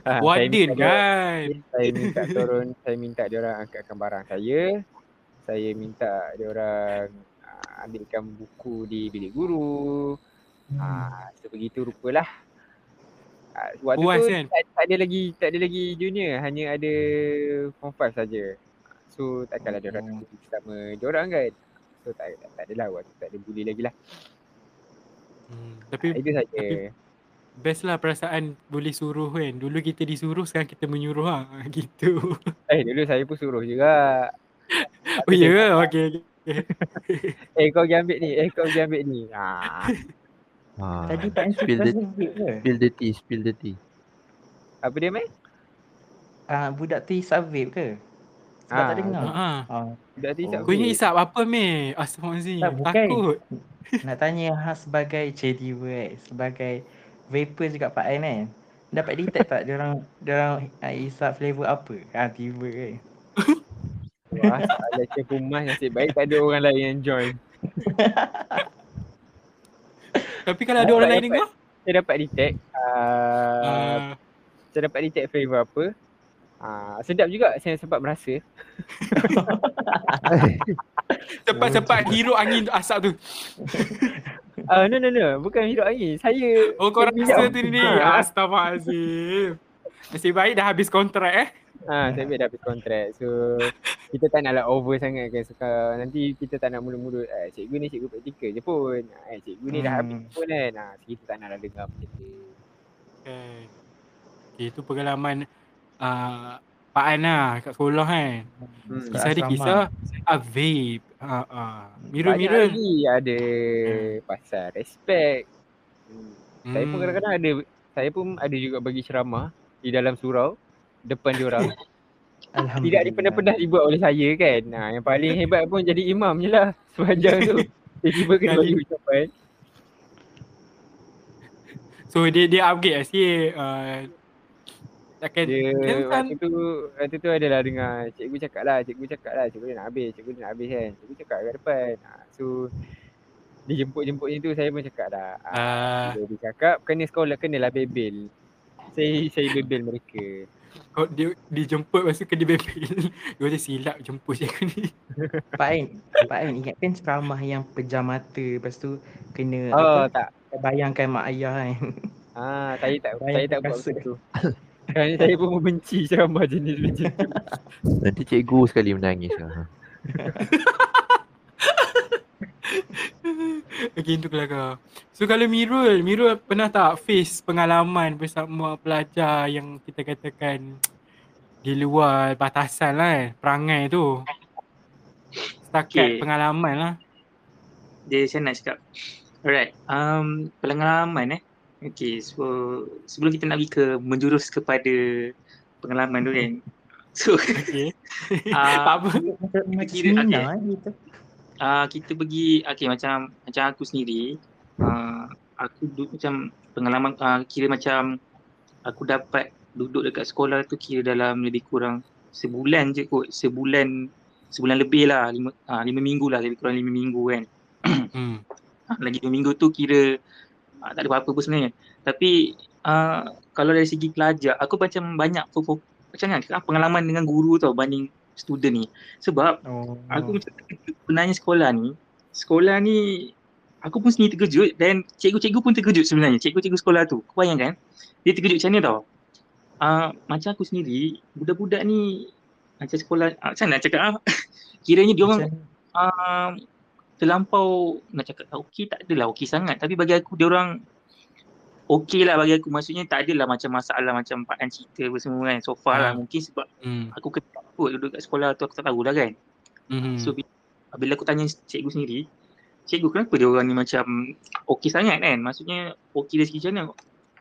Ah, saya Warden minta diorang- kan. Saya minta turun, saya minta diorang angkatkan barang saya. Saya minta diorang ah, ambilkan buku di bilik guru. Hmm. Ah, sebegitu rupalah. Ah, waktu Puas tu kan? tak, tak ada lagi tak ada lagi junior, hanya ada form 5 saja. So takkanlah dia orang Hmm. tunggu sama dia orang kan. So tak tak, tak adalah waktu tu tak ada bully lagi lah. Hmm. Ah, Tapi itu saja. tapi- best lah perasaan boleh suruh kan. Dulu kita disuruh sekarang kita menyuruh ha. Gitu. Eh dulu saya pun suruh juga. Oh ya ke? Okay. okay. Eh kau pergi ambil ni, eh kau pergi ambil ni. Ah, Ha. Tadi Pak An Spill the, spill the tea, spill the tea. apa dia mai? Ah, budak tu isap vape ke? Sebab Ah, tak dengar. Ha. Ah, isap Oh. Kau ingat isap apa meh? Astaghfirullahalazim. Tak, bukan. Takut. nak tanya ha sebagai JD Word, sebagai vapor juga Pak An kan. dapat detect tak dia orang dia orang uh, isap flavor apa? Ha tiba kan. Wah, soalan Cik Pumas nasib baik tak ada orang lain yang join. Tapi kalau ada orang lain dengar, Saya dapat detect uh, uh, saya dapat detect flavor apa. Uh, sedap juga saya sempat merasa. cepat-cepat hirup angin asap tu. Uh, no no no, bukan hidup angin. Saya Oh kau rasa tu ni. Ha. Astaghfirullahalazim. Nasib baik dah habis kontrak eh. Ha, saya ambil dah habis kontrak. So kita tak nak lah over sangat kan. Suka nanti kita tak nak mulut-mulut eh, cikgu ni cikgu praktikal je pun. Eh, cikgu ni dah habis Hmm. pun kan. Ha, so kita tak nak lah dengar macam tu. Okay. okay itu pengalaman uh, Pak An lah kat sekolah kan. Hmm. Kisah dia kisah ah, vape. Uh, uh. Mirul Banyak mirul. lagi ada pasal respect. Hmm. Saya pun kadang-kadang ada saya pun ada juga bagi ceramah di dalam surau depan diorang. Alhamdulillah. Tidak dipernah-pernah dibuat oleh saya kan. Nah, yang paling hebat pun jadi imam je lah sepanjang tu. Tiba-tiba kena bagi ucapan. So dia dia upgrade lah sikit. Uh, takkan Dia dia kan waktu tu waktu tu adalah dengar cikgu cakap lah, cikgu cakap lah, cikgu dia nak habis, cikgu dia nak habis kan. Cikgu cakap kat depan. Ha, so dijemput-jemputnya tu saya pun cakap dah. Ah, uh, Bila dia cakap kena sekolah kenalah bebel. Saya saya bebel mereka. kau dia dijemput lepas tu kena bebel. Dia macam silap jemput cikgu ni. Pak Ain, Pak Ain ingatkan ceramah yang pejam mata lepas tu kena Oh apa tak. bayangkan mak ayah kan. Ah, saya tak saya Bayangkan tak buat rasa. Kerana saya pun membenci ceramah jenis macam tu. Nanti cikgu sekali menangis lah. Okay itu kelakar. So kalau Mirul, Mirul pernah tak face pengalaman bersama pelajar yang kita katakan di luar batasan lah kan, perangai tu. Setakat Okay. pengalaman lah. Dia saya nak cakap. Alright. Um, pengalaman eh. Okay. So sebelum kita nak pergi ke menjurus kepada pengalaman tu kan. So Okay. uh, tak apa. Macam Kira- okay. gitu. uh, kita pergi okay macam macam aku sendiri uh, aku duduk macam pengalaman uh, kira macam aku dapat duduk dekat sekolah tu kira dalam lebih kurang sebulan je kot sebulan sebulan lebih lah lima, uh, lima minggu lah lebih kurang lima minggu kan Hmm. Ah, lagi dua minggu tu kira uh, tak ada apa-apa pun sebenarnya tapi uh, kalau dari segi pelajar aku macam banyak macam mana cakap, pengalaman dengan guru tau banding student ni sebab Oh. Aku macam sebenarnya sekolah ni, sekolah ni aku pun sendiri terkejut dan cikgu-cikgu pun terkejut sebenarnya. Cikgu-cikgu sekolah tu. Kau bayangkan, dia terkejut macam mana tau. Uh, macam aku sendiri, budak-budak ni macam sekolah, uh, macam nak cakap ah, kiranya dia orang uh, terlampau nak cakap tak okey tak adalah okey sangat tapi bagi aku dia orang okey lah bagi aku maksudnya tak adalah macam masalah macam Pak An cerita apa semua kan so far lah Ah. mungkin sebab Hmm. aku kena kot duduk kat sekolah tu aku tak tahu lah kan Hmm. So bila, bila aku tanya cikgu sendiri, cikgu kenapa dia orang ni macam okey sangat kan? Maksudnya okey dari segi macam mana?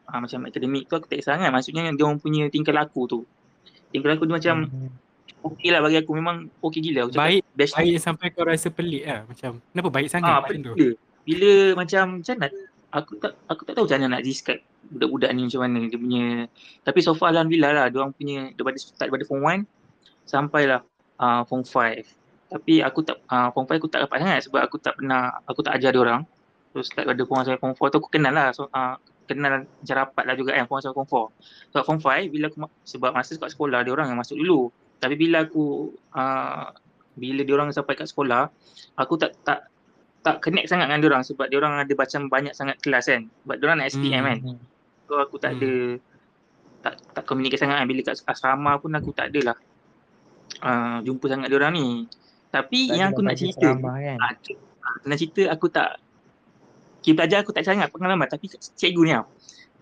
Ha, macam akademik tu aku tak sangat. Maksudnya dia orang punya tingkah laku tu. Tingkah laku dia macam Hmm. Okey lah bagi aku. Memang okey gila. Aku cakap, Baik, best baik sampai kau rasa pelik lah. Macam, kenapa baik sangat Ah, macam tu? bila, bila macam macam mana? Aku tak aku tak tahu macam mana nak describe budak-budak ni macam mana dia punya. Tapi so far alhamdulillah lah dia orang punya daripada start daripada form 1 sampailah uh, form 5 tapi aku tak uh, form 5 aku tak dapat sangat sebab aku tak pernah aku tak ajar dia orang terus start daripada form 1 sampai form 4 tu aku kenal lah. So, uh, kenal macam rapat lah juga kan form 1 sampai form 4 sebab form 5 bila aku sebab masa kat sekolah dia orang yang masuk dulu tapi bila aku uh, bila dia orang sampai kat sekolah aku tak tak tak connect sangat dengan diorang sebab diorang ada macam banyak sangat kelas kan. Sebab diorang nak SPM Hmm. kan. So aku tak Hmm. ada tak tak communicate sangat kan. Bila kat asrama pun aku tak adalah uh, jumpa sangat diorang ni. Tapi Tak yang aku nak cerita ceramah kan. ah, ah, nak cerita aku tak Kira belajar aku tak sangat pengalaman tapi cikgu ni tau.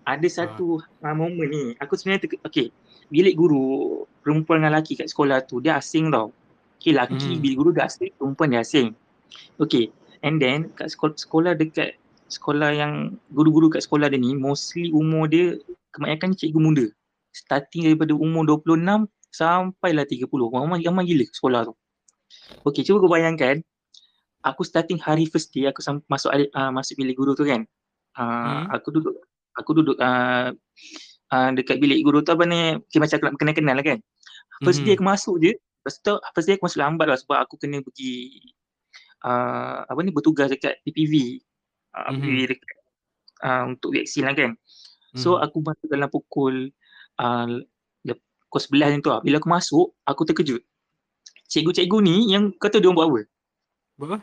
Ada satu uh, momen ni aku sebenarnya ter- okay bilik guru perempuan dengan lelaki kat sekolah tu dia asing tau. Okay lelaki Hmm. bilik guru dia asing, perempuan dia asing. Okay and then kat sekolah, sekolah dekat sekolah yang guru-guru kat sekolah dia ni mostly umur dia kebanyakan cikgu muda. Starting daripada umur 26 sampailah 30. Ramai ramai gila sekolah tu. Okay cuba kau bayangkan aku starting hari first day aku masuk uh, masuk bilik guru tu kan. Uh, Hmm. aku duduk aku duduk uh, uh, dekat bilik guru tu apa ni okay, macam aku nak kenal-kenal lah kan. First Mhm. day aku masuk je, lepas tu first day aku masuk lambat lah sebab aku kena pergi uh, apa ni bertugas dekat PPV. Uh, Mhm. PPV dekat uh, untuk vaksin lah kan. So Mhm. aku masuk dalam pukul uh, pukul 11 macam tu lah. Bila aku masuk, aku terkejut. Cikgu-cikgu ni yang kata dia orang buat apa? Buat apa?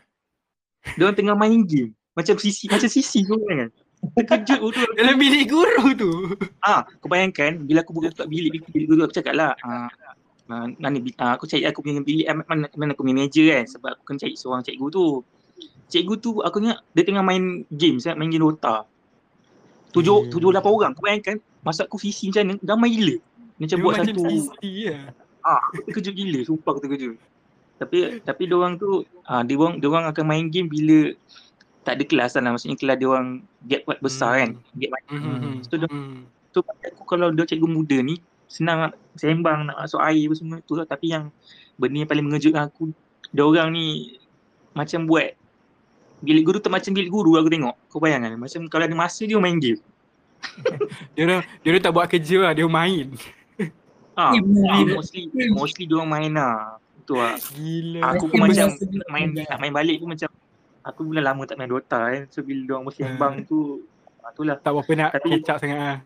Dia orang tengah main game. Macam sisi macam sisi tu kan. Terkejut betul. Dalam bilik guru tu. Ah, kau bayangkan bila aku buka kat bilik bilik, guru aku cakap lah ah, ah, mana bi- ah, aku cari aku punya bilik mana, mana aku punya meja kan sebab aku kena cari seorang cikgu tu. Cikgu tu aku ingat dia tengah main game, saya main game Dota. Tujuh, Hmm. tujuh lapan orang. Kau bayangkan masa aku visi macam mana, ramai gila. Macam Dia buat macam satu, sisi lah. ah, aku terkejut gila, sumpah aku terkejut. Tapi tapi dia orang tu ah dia orang dia orang akan main game bila tak ada kelas lah maksudnya kelas dia orang gap kuat besar Hmm. kan. Gap Mhm. So, dia- Mhm. So pada aku kalau dia cikgu muda ni senang nak sembang nak masuk air apa semua tu lah. Tapi yang benda yang paling mengejutkan aku dia orang ni macam buat bilik guru tu macam bilik guru aku tengok. Kau bayangkan macam kalau ada masa dia main game. Dia orang dia orang tak buat kerja lah, dia main. Ah, Eh, ah mostly mostly dia orang main lah. Tu lah. Gila. Aku pun macam main nak main balik pun macam aku dah lama tak main Dota kan. So bila dia orang bersembang tu ah, tu lah. tak berapa nak Tapi- kecap sangat lah.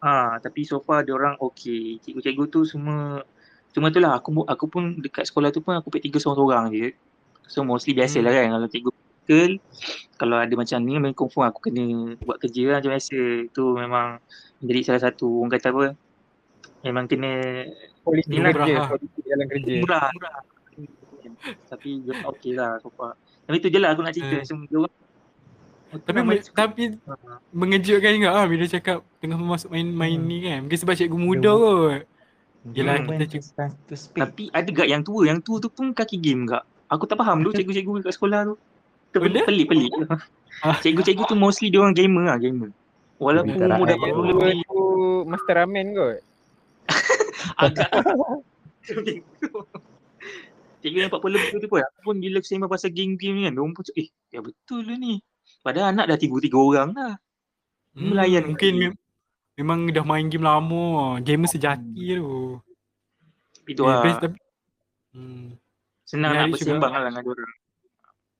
Ha, tapi so far dia orang okey. Cikgu-cikgu tu semua cuma tu lah aku aku pun dekat sekolah tu pun aku pek tiga seorang-seorang je. So mostly biasa lah kan kalau cikgu girl kalau ada macam ni memang confirm aku kena buat kerja lah macam biasa. Tu memang menjadi salah satu orang kata apa memang kena Politik Yelah, kerja, politik dalam kerja. murah. tapi dia okey lah so far. Tapi tu je lah aku nak cerita Hmm. semua dia orang. Tapi me- tapi mengejutkan juga ah bila cakap tengah masuk main-main Hmm. ni kan. Mungkin sebab cikgu muda kot. Yelah, Hmm. kita speak. Tapi ada gak yang tua, yang tua tu pun kaki game gak. Aku tak faham tu cikgu-cikgu kat sekolah tu. Pelik-pelik. Ah. Cikgu-cikgu tu mostly dia orang gamer lah, gamer. Walaupun umur dah rakyat. 40 Yang lebih, master ramen kot. agak Cikgu yang 40 lebih tu pun, aku pun bila sembang pasal game-game ni kan, dia orang pun cakap, eh, ya betul lah ni. Padahal anak dah tiga-tiga orang lah. Hmm, Melayan mungkin mem- memang dah main game lama. Gamer sejati tu. Itu Eh, lah. best tapi hmm. Senang nak bersembang lah dengan orang.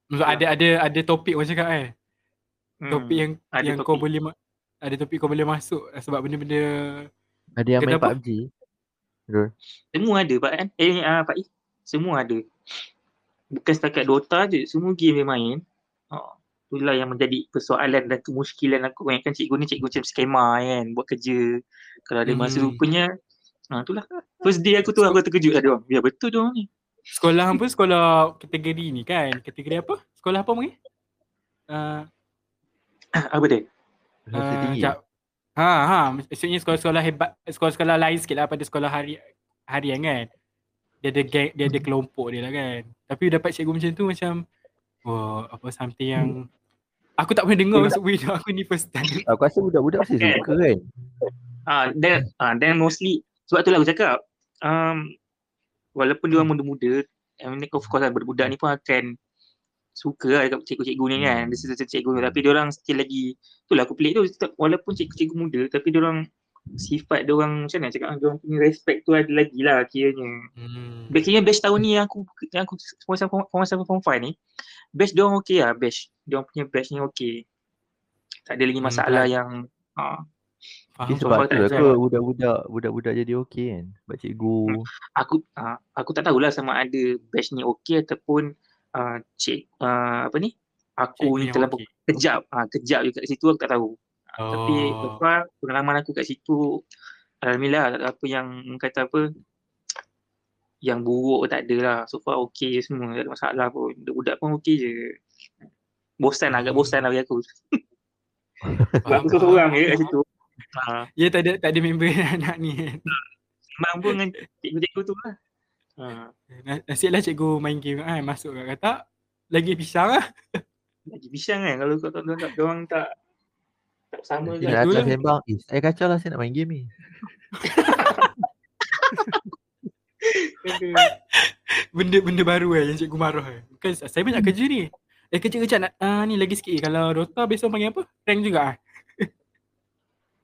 Maksud ada ada ada topik orang cakap eh. Hmm. Topik yang ada yang kau boleh ma- ada topik kau boleh masuk sebab benda-benda Ada yang main? PUBG. Semua ada Pak kan? Eh uh, Pak I. Semua ada. Bukan setakat Dota je, semua game dia main. Oh, itulah yang menjadi persoalan dan kemuskilan aku. Kan cikgu ni cikgu macam skema kan, buat kerja. Kalau ada masa Hmm. rupanya, ha, itulah. First day aku tu aku terkejut lah dia orang. Ya betul dia orang ni. sekolah apa sekolah kategori ni kan. Kategori apa? Sekolah apa mungkin? Uh, apa dia? Uh, jap. Ha ha maksudnya sekolah-sekolah hebat sekolah-sekolah lain sikit lah pada sekolah hari harian kan. Dia ada geng, dia ada kelompok dia lah kan. Tapi dapat cikgu macam tu macam wah apa something yang aku tak pernah dengar masuk hidup aku ni first time. Aku rasa budak-budak mesti suka kan. Ah, then ah, then mostly sebab tu lah aku cakap um, walaupun dia orang muda-muda I mean, of course lah budak ni pun akan suka lah dekat cikgu-cikgu ni kan dia satu cikgu tapi dia orang still lagi tu lah aku pelik tu walaupun cikgu-cikgu muda tapi dia orang sifat dia orang macam mana? Cakap dia orang punya respect tu ada lagi lah kiranya. Hmm. Basically batch tahun ni yang aku yang aku form form form form, form 5 ni batch dia orang okey lah batch dia orang punya batch ni okey tak ada lagi Hmm, masalah tak- yang ah, Faham. Sebab tu lah ke budak-budak budak-budak jadi okey kan. Sebab cikgu. Aku uh, aku tak tahulah sama ada batch ni okey ataupun uh, cik uh, apa ni? Aku Cikgu ni terlalu okey. kejap. Ah uh, kejap juga kat situ aku tak tahu oh. tapi lepas pengalaman aku kat situ alhamdulillah tak ada apa yang kata apa yang buruk tak ada lah so far okey je semua tak ada masalah pun. Budak-budak pun okey je. Bosan agak bosan lah bagi aku. Sebab aku seorang je kat situ. Ha, Ya tak ada tak ada member anak ni. Sembang pun dengan cikgu-cikgu tu lah. Ha. Na- Nasiblah cikgu main game. Kan masuk kat kata lagi pisang lah. lagi bisang kan? Kalau kau tak tak dia orang tak tak sama kan datang Itulah. sembang, eh saya kacau lah saya nak main game ni. Benda-benda baru eh yang cikgu marah eh. Bukan saya banyak kerja ni. Eh kerja-kerja nak ah, ni lagi sikit kalau Dota besok panggil apa? Rank juga ah.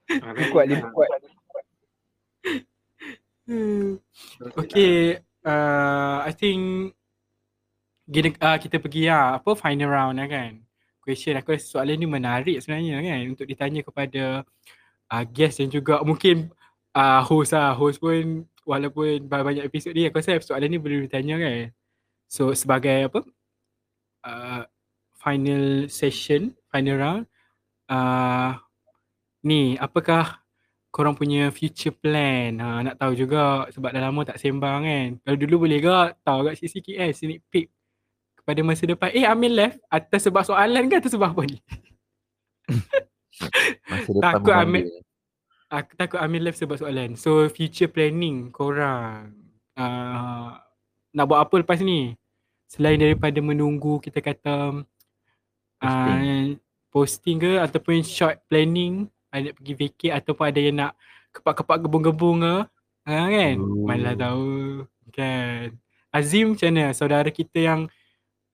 Ha, Kuat lima kuat. Hmm. Okay, uh, I think gini, uh, kita pergi lah, apa final round lah kan. Question. Aku rasa soalan ni menarik sebenarnya kan untuk ditanya kepada uh, guest dan juga mungkin uh, host lah. Host pun walaupun banyak episod ni aku rasa soalan ni boleh ditanya kan. So sebagai apa? Uh, final session, final round. Uh, ni apakah korang punya future plan? Ha, nak tahu juga sebab dah lama tak sembang kan. Kalau dulu boleh ke? Tahu kat sikit-sikit eh sneak peek kepada masa depan. Eh Amir left. Atas sebab soalan ke atau sebab apa ni? Masa depan Takut ambil- aku takut Amir left sebab soalan. So future planning korang. Uh, nak buat apa lepas ni? Selain daripada menunggu kita kata Posting. uh, posting ke ataupun short planning ada pergi vacate ataupun ada yang nak kepak-kepak gebung-gebung ke? Ha, kan? Oh. mana tahu kan? Azim macam mana? Saudara kita yang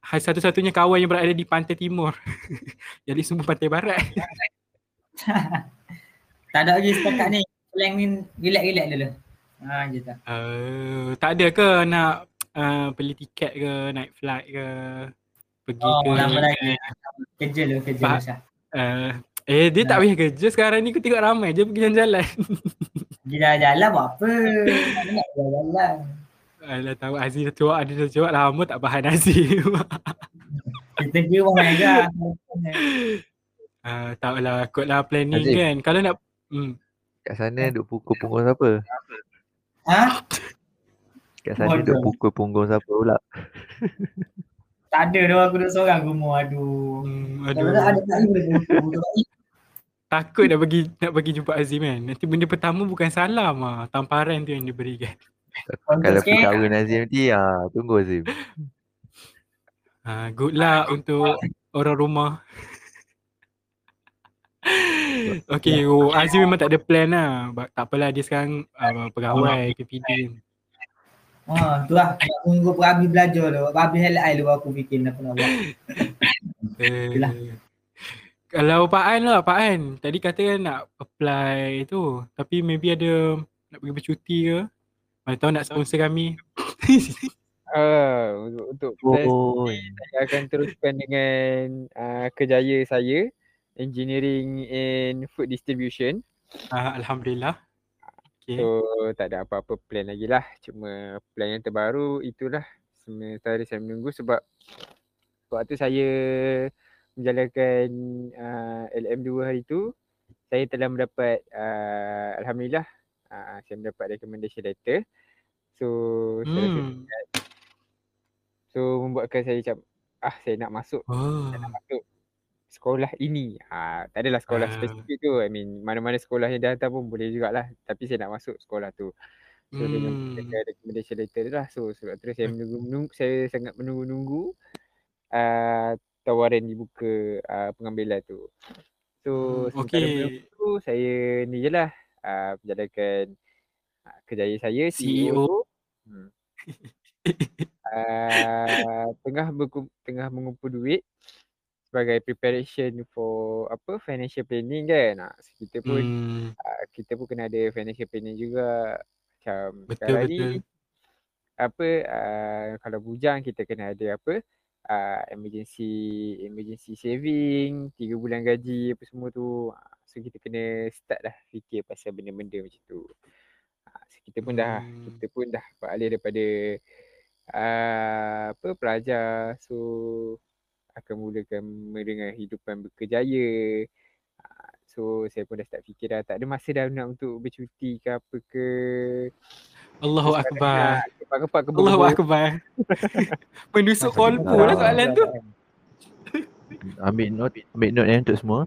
satu-satunya kawan yang berada di pantai timur jadi semua pantai barat Tak ada lagi setakat ni. Slang ni relax-relax dulu. Ha uh, tak ada ke nak uh, beli tiket ke naik flight ke pergi Oh, ke lama lagi. Kerja dulu, kerja dulu Syah. uh, eh dia tak payah kerja sekarang ni aku tengok ramai je pergi jalan-jalan Pergi jalan-jalan buat apa? Nak jalan-jalan. Alah tahu Azim dah jawab, ada dah jawab lama tak bahan Azim. Kita kira orang aja. uh, tak lah, kot lah planning Azim. kan. Kalau nak, hmm, Kat sana duk pukul punggung siapa? Ha? Kat sana duk pukul punggung siapa pula? Tak ada dah aku duduk seorang rumah. Aduh. hmm ada aduh. tak ada boleh buku. Takut nak bagi nak bagi jumpa Azim kan. Nanti benda pertama bukan salam ah, tamparan tu yang diberikan. Kalau pergi kahwin Azim nanti, ah, tunggu Azim. Uh, good luck untuk orang rumah. Okay, oh, Azim memang tak ada plan lah. But, tak apalah dia sekarang uh, pegawai ke PD. Ha, tu lah. Tunggu Perabi belajar tu. Perabi helak air aku fikir apa nak buat. Itulah. Eh, kalau Pak An lah, Pak An. Tadi kata kan nak apply tu. Tapi maybe ada nak pergi bercuti ke. Mana tahu nak sponsor kami. Ah, untuk, untuk Oh, saya akan teruskan dengan uh, kerjaya saya engineering in food distribution. uh, Alhamdulillah. Okay. So tak ada apa-apa plan lagi lah. Cuma plan yang terbaru itulah sementara saya menunggu sebab waktu saya menjalankan uh, LM2 hari tu saya telah mendapat uh, Alhamdulillah uh, saya mendapat recommendation letter. So saya rasa Hmm. so membuatkan saya macam ah saya nak masuk Oh. saya nak masuk sekolah ini. Ha, tak adalah sekolah Ah. spesifik tu. I mean mana-mana sekolah yang dia hantar pun boleh jugalah. Tapi saya nak masuk sekolah tu. So hmm. dengan Hmm. dengan recommendation letter lah. So sebab tu saya menunggu, menunggu saya sangat menunggu-nunggu uh, tawaran dibuka uh, pengambilan tu. So Hmm, sementara okay. tu saya ni je lah uh, menjalankan uh, kerjaya saya CEO. CEO. Hmm. uh, tengah berkum, tengah mengumpul duit sebagai preparation for apa financial planning kan. Ha, so kita pun Hmm. uh, kita pun kena ada financial planning juga. Macam Betul, sekarang ni betul. apa uh, kalau bujang kita kena ada apa uh, emergency emergency saving, tiga bulan gaji apa semua tu. Uh, so kita kena start dah fikir pasal benda-benda macam tu. Uh, so kita pun dah Hmm. kita pun dah beralih daripada uh, apa pelajar so akan mulakan dengan hidupan berkerjaya. Ah, So saya pun dah start fikir dah tak ada masa dah nak untuk bercuti ke apa ke. Allahu Akbar. nak Kepak-kepak ke Allahu bawah. Akbar. Menusuk kolbu lah dalam. soalan tu. ambil note, ambil note eh untuk semua.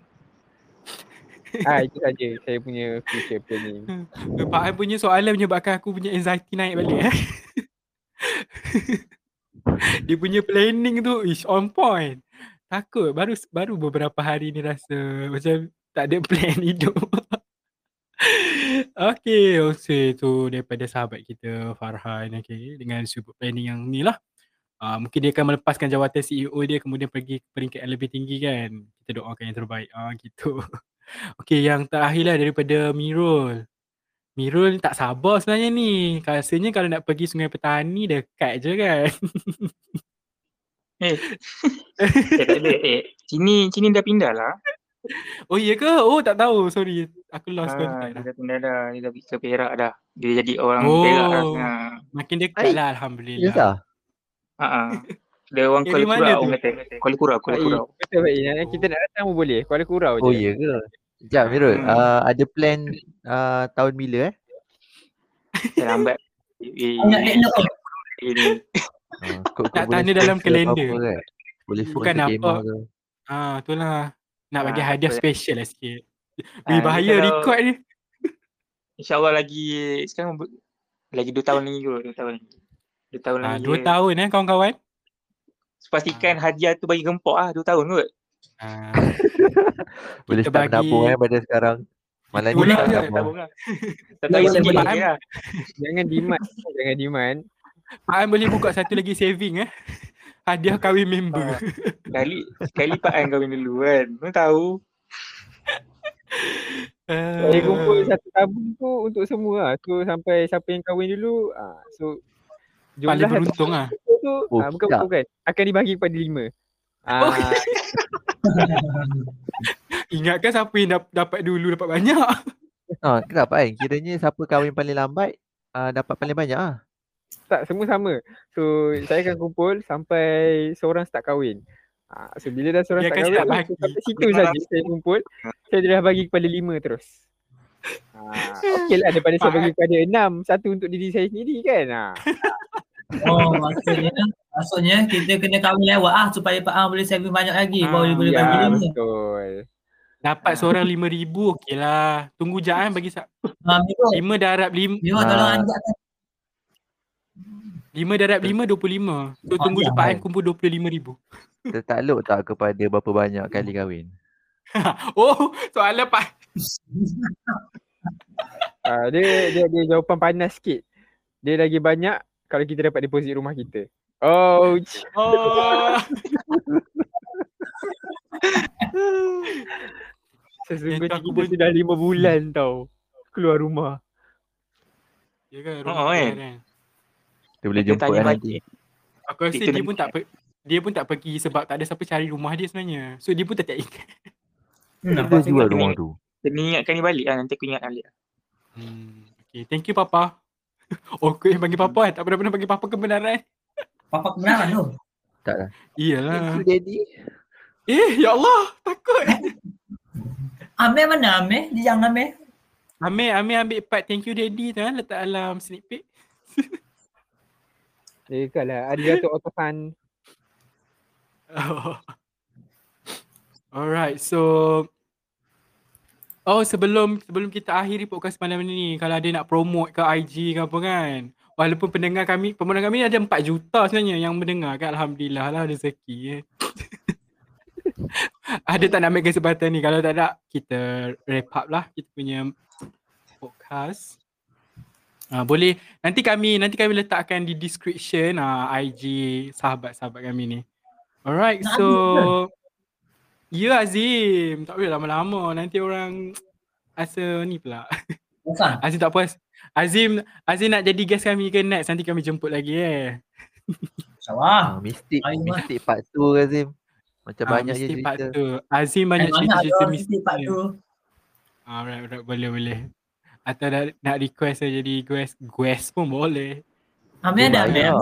Ah itu saja saya punya future planning. Pak An punya soalan menyebabkan aku punya anxiety naik balik eh. Dia punya planning tu is on point. Takut baru baru beberapa hari ni rasa macam tak ada plan hidup. Okay, okay tu daripada sahabat kita Farhan okay, dengan sudut planning yang ni lah. Uh, mungkin dia akan melepaskan jawatan CEO dia kemudian pergi ke peringkat yang lebih tinggi kan. Kita doakan yang terbaik. Ah uh, gitu. okay, yang terakhir lah daripada Mirul. Mirul tak sabar sebenarnya ni. Rasanya kalau nak pergi Sungai Petani dekat je kan. Eh, tak ada. Eh, sini, sini dah pindah lah. Oh iya ke? Oh tak tahu. Sorry. Aku lost Ah, contact dia dah. dah pindah dah. Dia dah pergi ke Perak dah. Dia jadi orang Oh. Perak dah. Ha. Makin dekat Ai, lah Ya Alhamdulillah. tak? Ha. ha. Dia orang Kuala Kurau orang kata. Kuala Kurau, Kuala Kurau. betul baik. Yang kita nak datang pun boleh. Kuala Kurau je. Oh ya ke? Sekejap Mirul, Hmm. uh, ada plan uh, tahun bila eh? Dah lambat. Nak elok. ini. Uh, kau, Tak tanda dalam kalender. Boleh Bukan kita apa. kemah ke? Ah, tu lah. Nak bagi Ah, hadiah special lah sikit. Ah, Weh bahaya kalau- record ni. InsyaAllah lagi sekarang lagi 2 tahun lagi kot, 2 tahun lagi. 2 tahun Ah, lagi. dua je. tahun eh kawan-kawan. Pastikan hadiah tu bagi gempok ah 2 tahun kot. Ah, Boleh start bagi- menabung eh pada sekarang. Malam ni Boleh tak menabung. Lah. Tak Boleh, tahu balik lah. Jangan demand. Jangan demand. Pak An boleh buka satu lagi saving eh. Hadiah kahwin member. Sekali sekali Pak An kahwin dulu kan. Kau tahu. Ah. Saya kumpul satu tabung tu untuk semua lah. So sampai siapa yang kahwin dulu. Ah, so Paling beruntung ah. tu Oh, ah, bukan tak. bukan. Akan dibagi kepada lima. Ah, Ingatkan siapa yang dap- dapat dulu dapat banyak. Ha, kenapa kan? Kiranya siapa kahwin paling lambat uh, dapat paling banyak ah. Tak semua sama. So saya akan kumpul sampai seorang start kahwin. Ah, so bila dah seorang Dia start kahwin, bagi. sampai situ saja saya kumpul. Saya dah bagi kepada lima terus. Ah, okey lah daripada saya bagi kepada enam. Satu untuk diri saya sendiri kan. Ah. Oh maksudnya maksudnya kita kena kahwin lewat ah supaya Pak Ang boleh saving banyak lagi Ah, baru dia boleh Ya, bagi lima. betul. Dapat seorang lima ribu okey lah. Tunggu je kan bagi sa- Ah, lima darab lima. Miro Ah. tolong anjakkan. Lima darab lima dua puluh lima. So Ah, tunggu je ya, Pak An baik. kumpul dua puluh lima ribu. Tertakluk tak kepada berapa banyak kali kahwin? Oh soalan Pak Ah, dia dia dia jawapan panas sikit. Dia lagi banyak kalau kita dapat deposit rumah kita. Oh, Oh. sesungguhnya kita pun- sudah lima bulan tau keluar rumah. Ya kan Oh, rumah kan? kan. Kita boleh jemput kan balik. nanti. Aku rasa dia lagi- pun tak pe- dia pun tak pergi sebab tak ada siapa cari rumah dia sebenarnya. So dia pun tak tak ingat. Hmm, Kita nampak jual rumah ni. tu. Kena ingatkan ni balik lah. Nanti aku ingat balik. Hmm. Okay, thank you papa. Okey yang panggil papa kan. Tak pernah-pernah panggil papa kebenaran. Papa kebenaran tu. Tak lah. Iyalah. Thank you daddy. Eh, ya Allah, takut. Amir mana Amir? Dia jangan Amir. Amir, Amir ambil part thank you daddy tu kan. Letak dalam sneak peek. Eh kalau ada Datuk Otosan Oh. Alright, so Oh sebelum sebelum kita akhiri podcast malam ni kalau ada nak promote ke IG ke apa kan Walaupun pendengar kami, pendengar kami ada 4 juta sebenarnya yang mendengar kan Alhamdulillah lah rezeki eh. ada tak nak ambil kesempatan ni kalau tak ada kita wrap up lah kita punya podcast Uh, boleh nanti kami nanti kami letakkan di description uh, IG sahabat-sahabat kami ni. Alright, Nak so Ya Azim, tak boleh lama-lama nanti orang rasa ni pula. Bukan. Azim tak puas. Azim Azim nak jadi guest kami ke next nanti kami jemput lagi eh. InsyaAllah. Ah, mistik, Mat. mistik part tu Azim. Macam Ah, banyak je part cerita. tu. Azim banyak Banyak cerita-cerita ada mistik. part tu. Alright, alright, boleh boleh. Atau nak, nak request saya jadi guest, guest pun boleh. Amir ada Amir.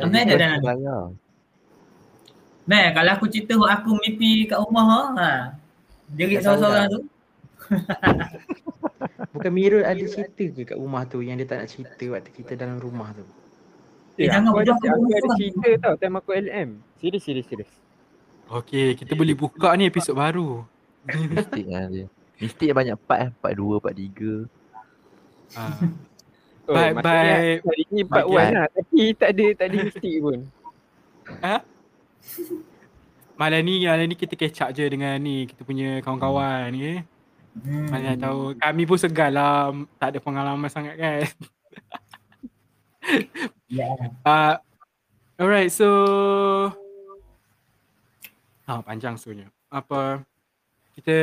Amir ada. Ada dalam. Bayar. Mer, kalau aku cerita hok aku mimpi kat rumah ha. Jerit seorang-seorang dah. tu. Bukan Mirul ada cerita ke kat rumah tu yang dia tak nak cerita waktu kita dalam rumah tu? Eh, Eh, jangan aku ada, bodoh, aku ada bodoh. cerita tau time aku LM. Serius, serius, serius. Okay, kita boleh buka ni episod baru. Mistik lah dia. Mistik banyak part eh. Part 2, part 3. Ah. Oh, Bye, bye. Hari ni part Bye, 1 lah. Tapi tak ada, tak ada mistik pun. Malam ni, malam ni kita catch up je dengan ni, kita punya kawan-kawan ni. Hmm. Mana tahu, kami pun segar lah, tak ada pengalaman sangat kan. Ya. Uh, alright, so ah panjang sebenarnya. Apa kita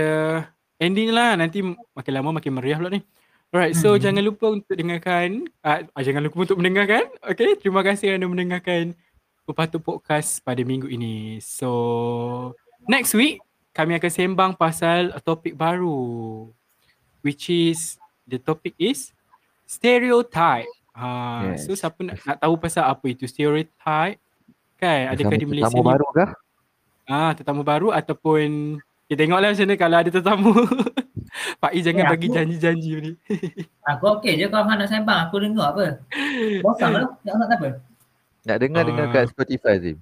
ending lah nanti makin lama makin meriah pula ni. Alright, so Hmm. jangan lupa untuk dengarkan. Uh, jangan lupa untuk mendengarkan. Okay, terima kasih kerana mendengarkan Pepatu Podcast pada minggu ini. So, next week kami akan sembang pasal topik baru. Which is, the topic is stereotype. Ha, Yes. So, siapa nak, nak tahu pasal apa itu stereotype? Kan, adakah di Malaysia tetamu ni baru kah? Ah, tetamu baru ataupun kita tengoklah macam mana kalau ada tetamu. Pak I jangan Eh, bagi aku- janji-janji ni. Aku okey je kalau hang nak sembang. Aku dengar apa. Bosan lah. Nak nak apa? Nak dengar dengar Ah. kat Spotify Zim.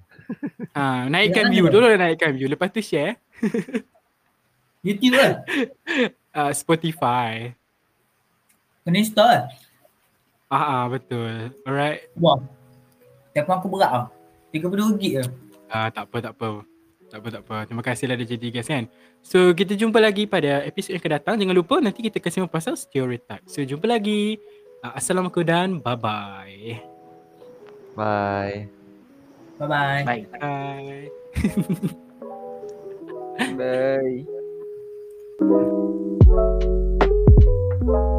Ha, naikkan Jangan view dulu naikkan view lepas tu share YouTube ke? uh, Spotify. Kena install ke? Ah, ah betul. Alright. Wah. Telefon aku berat tau. 32 gig ke? Ah, tak apa tak apa. Tak apa tak apa. Terima kasihlah dah jadi guys kan. So kita jumpa lagi pada episod yang akan datang. Jangan lupa nanti kita kasih pasal stereotype. So jumpa lagi. Uh, Assalamualaikum dan bye bye. Bye. Bye-bye. Baik. Bye. Bye.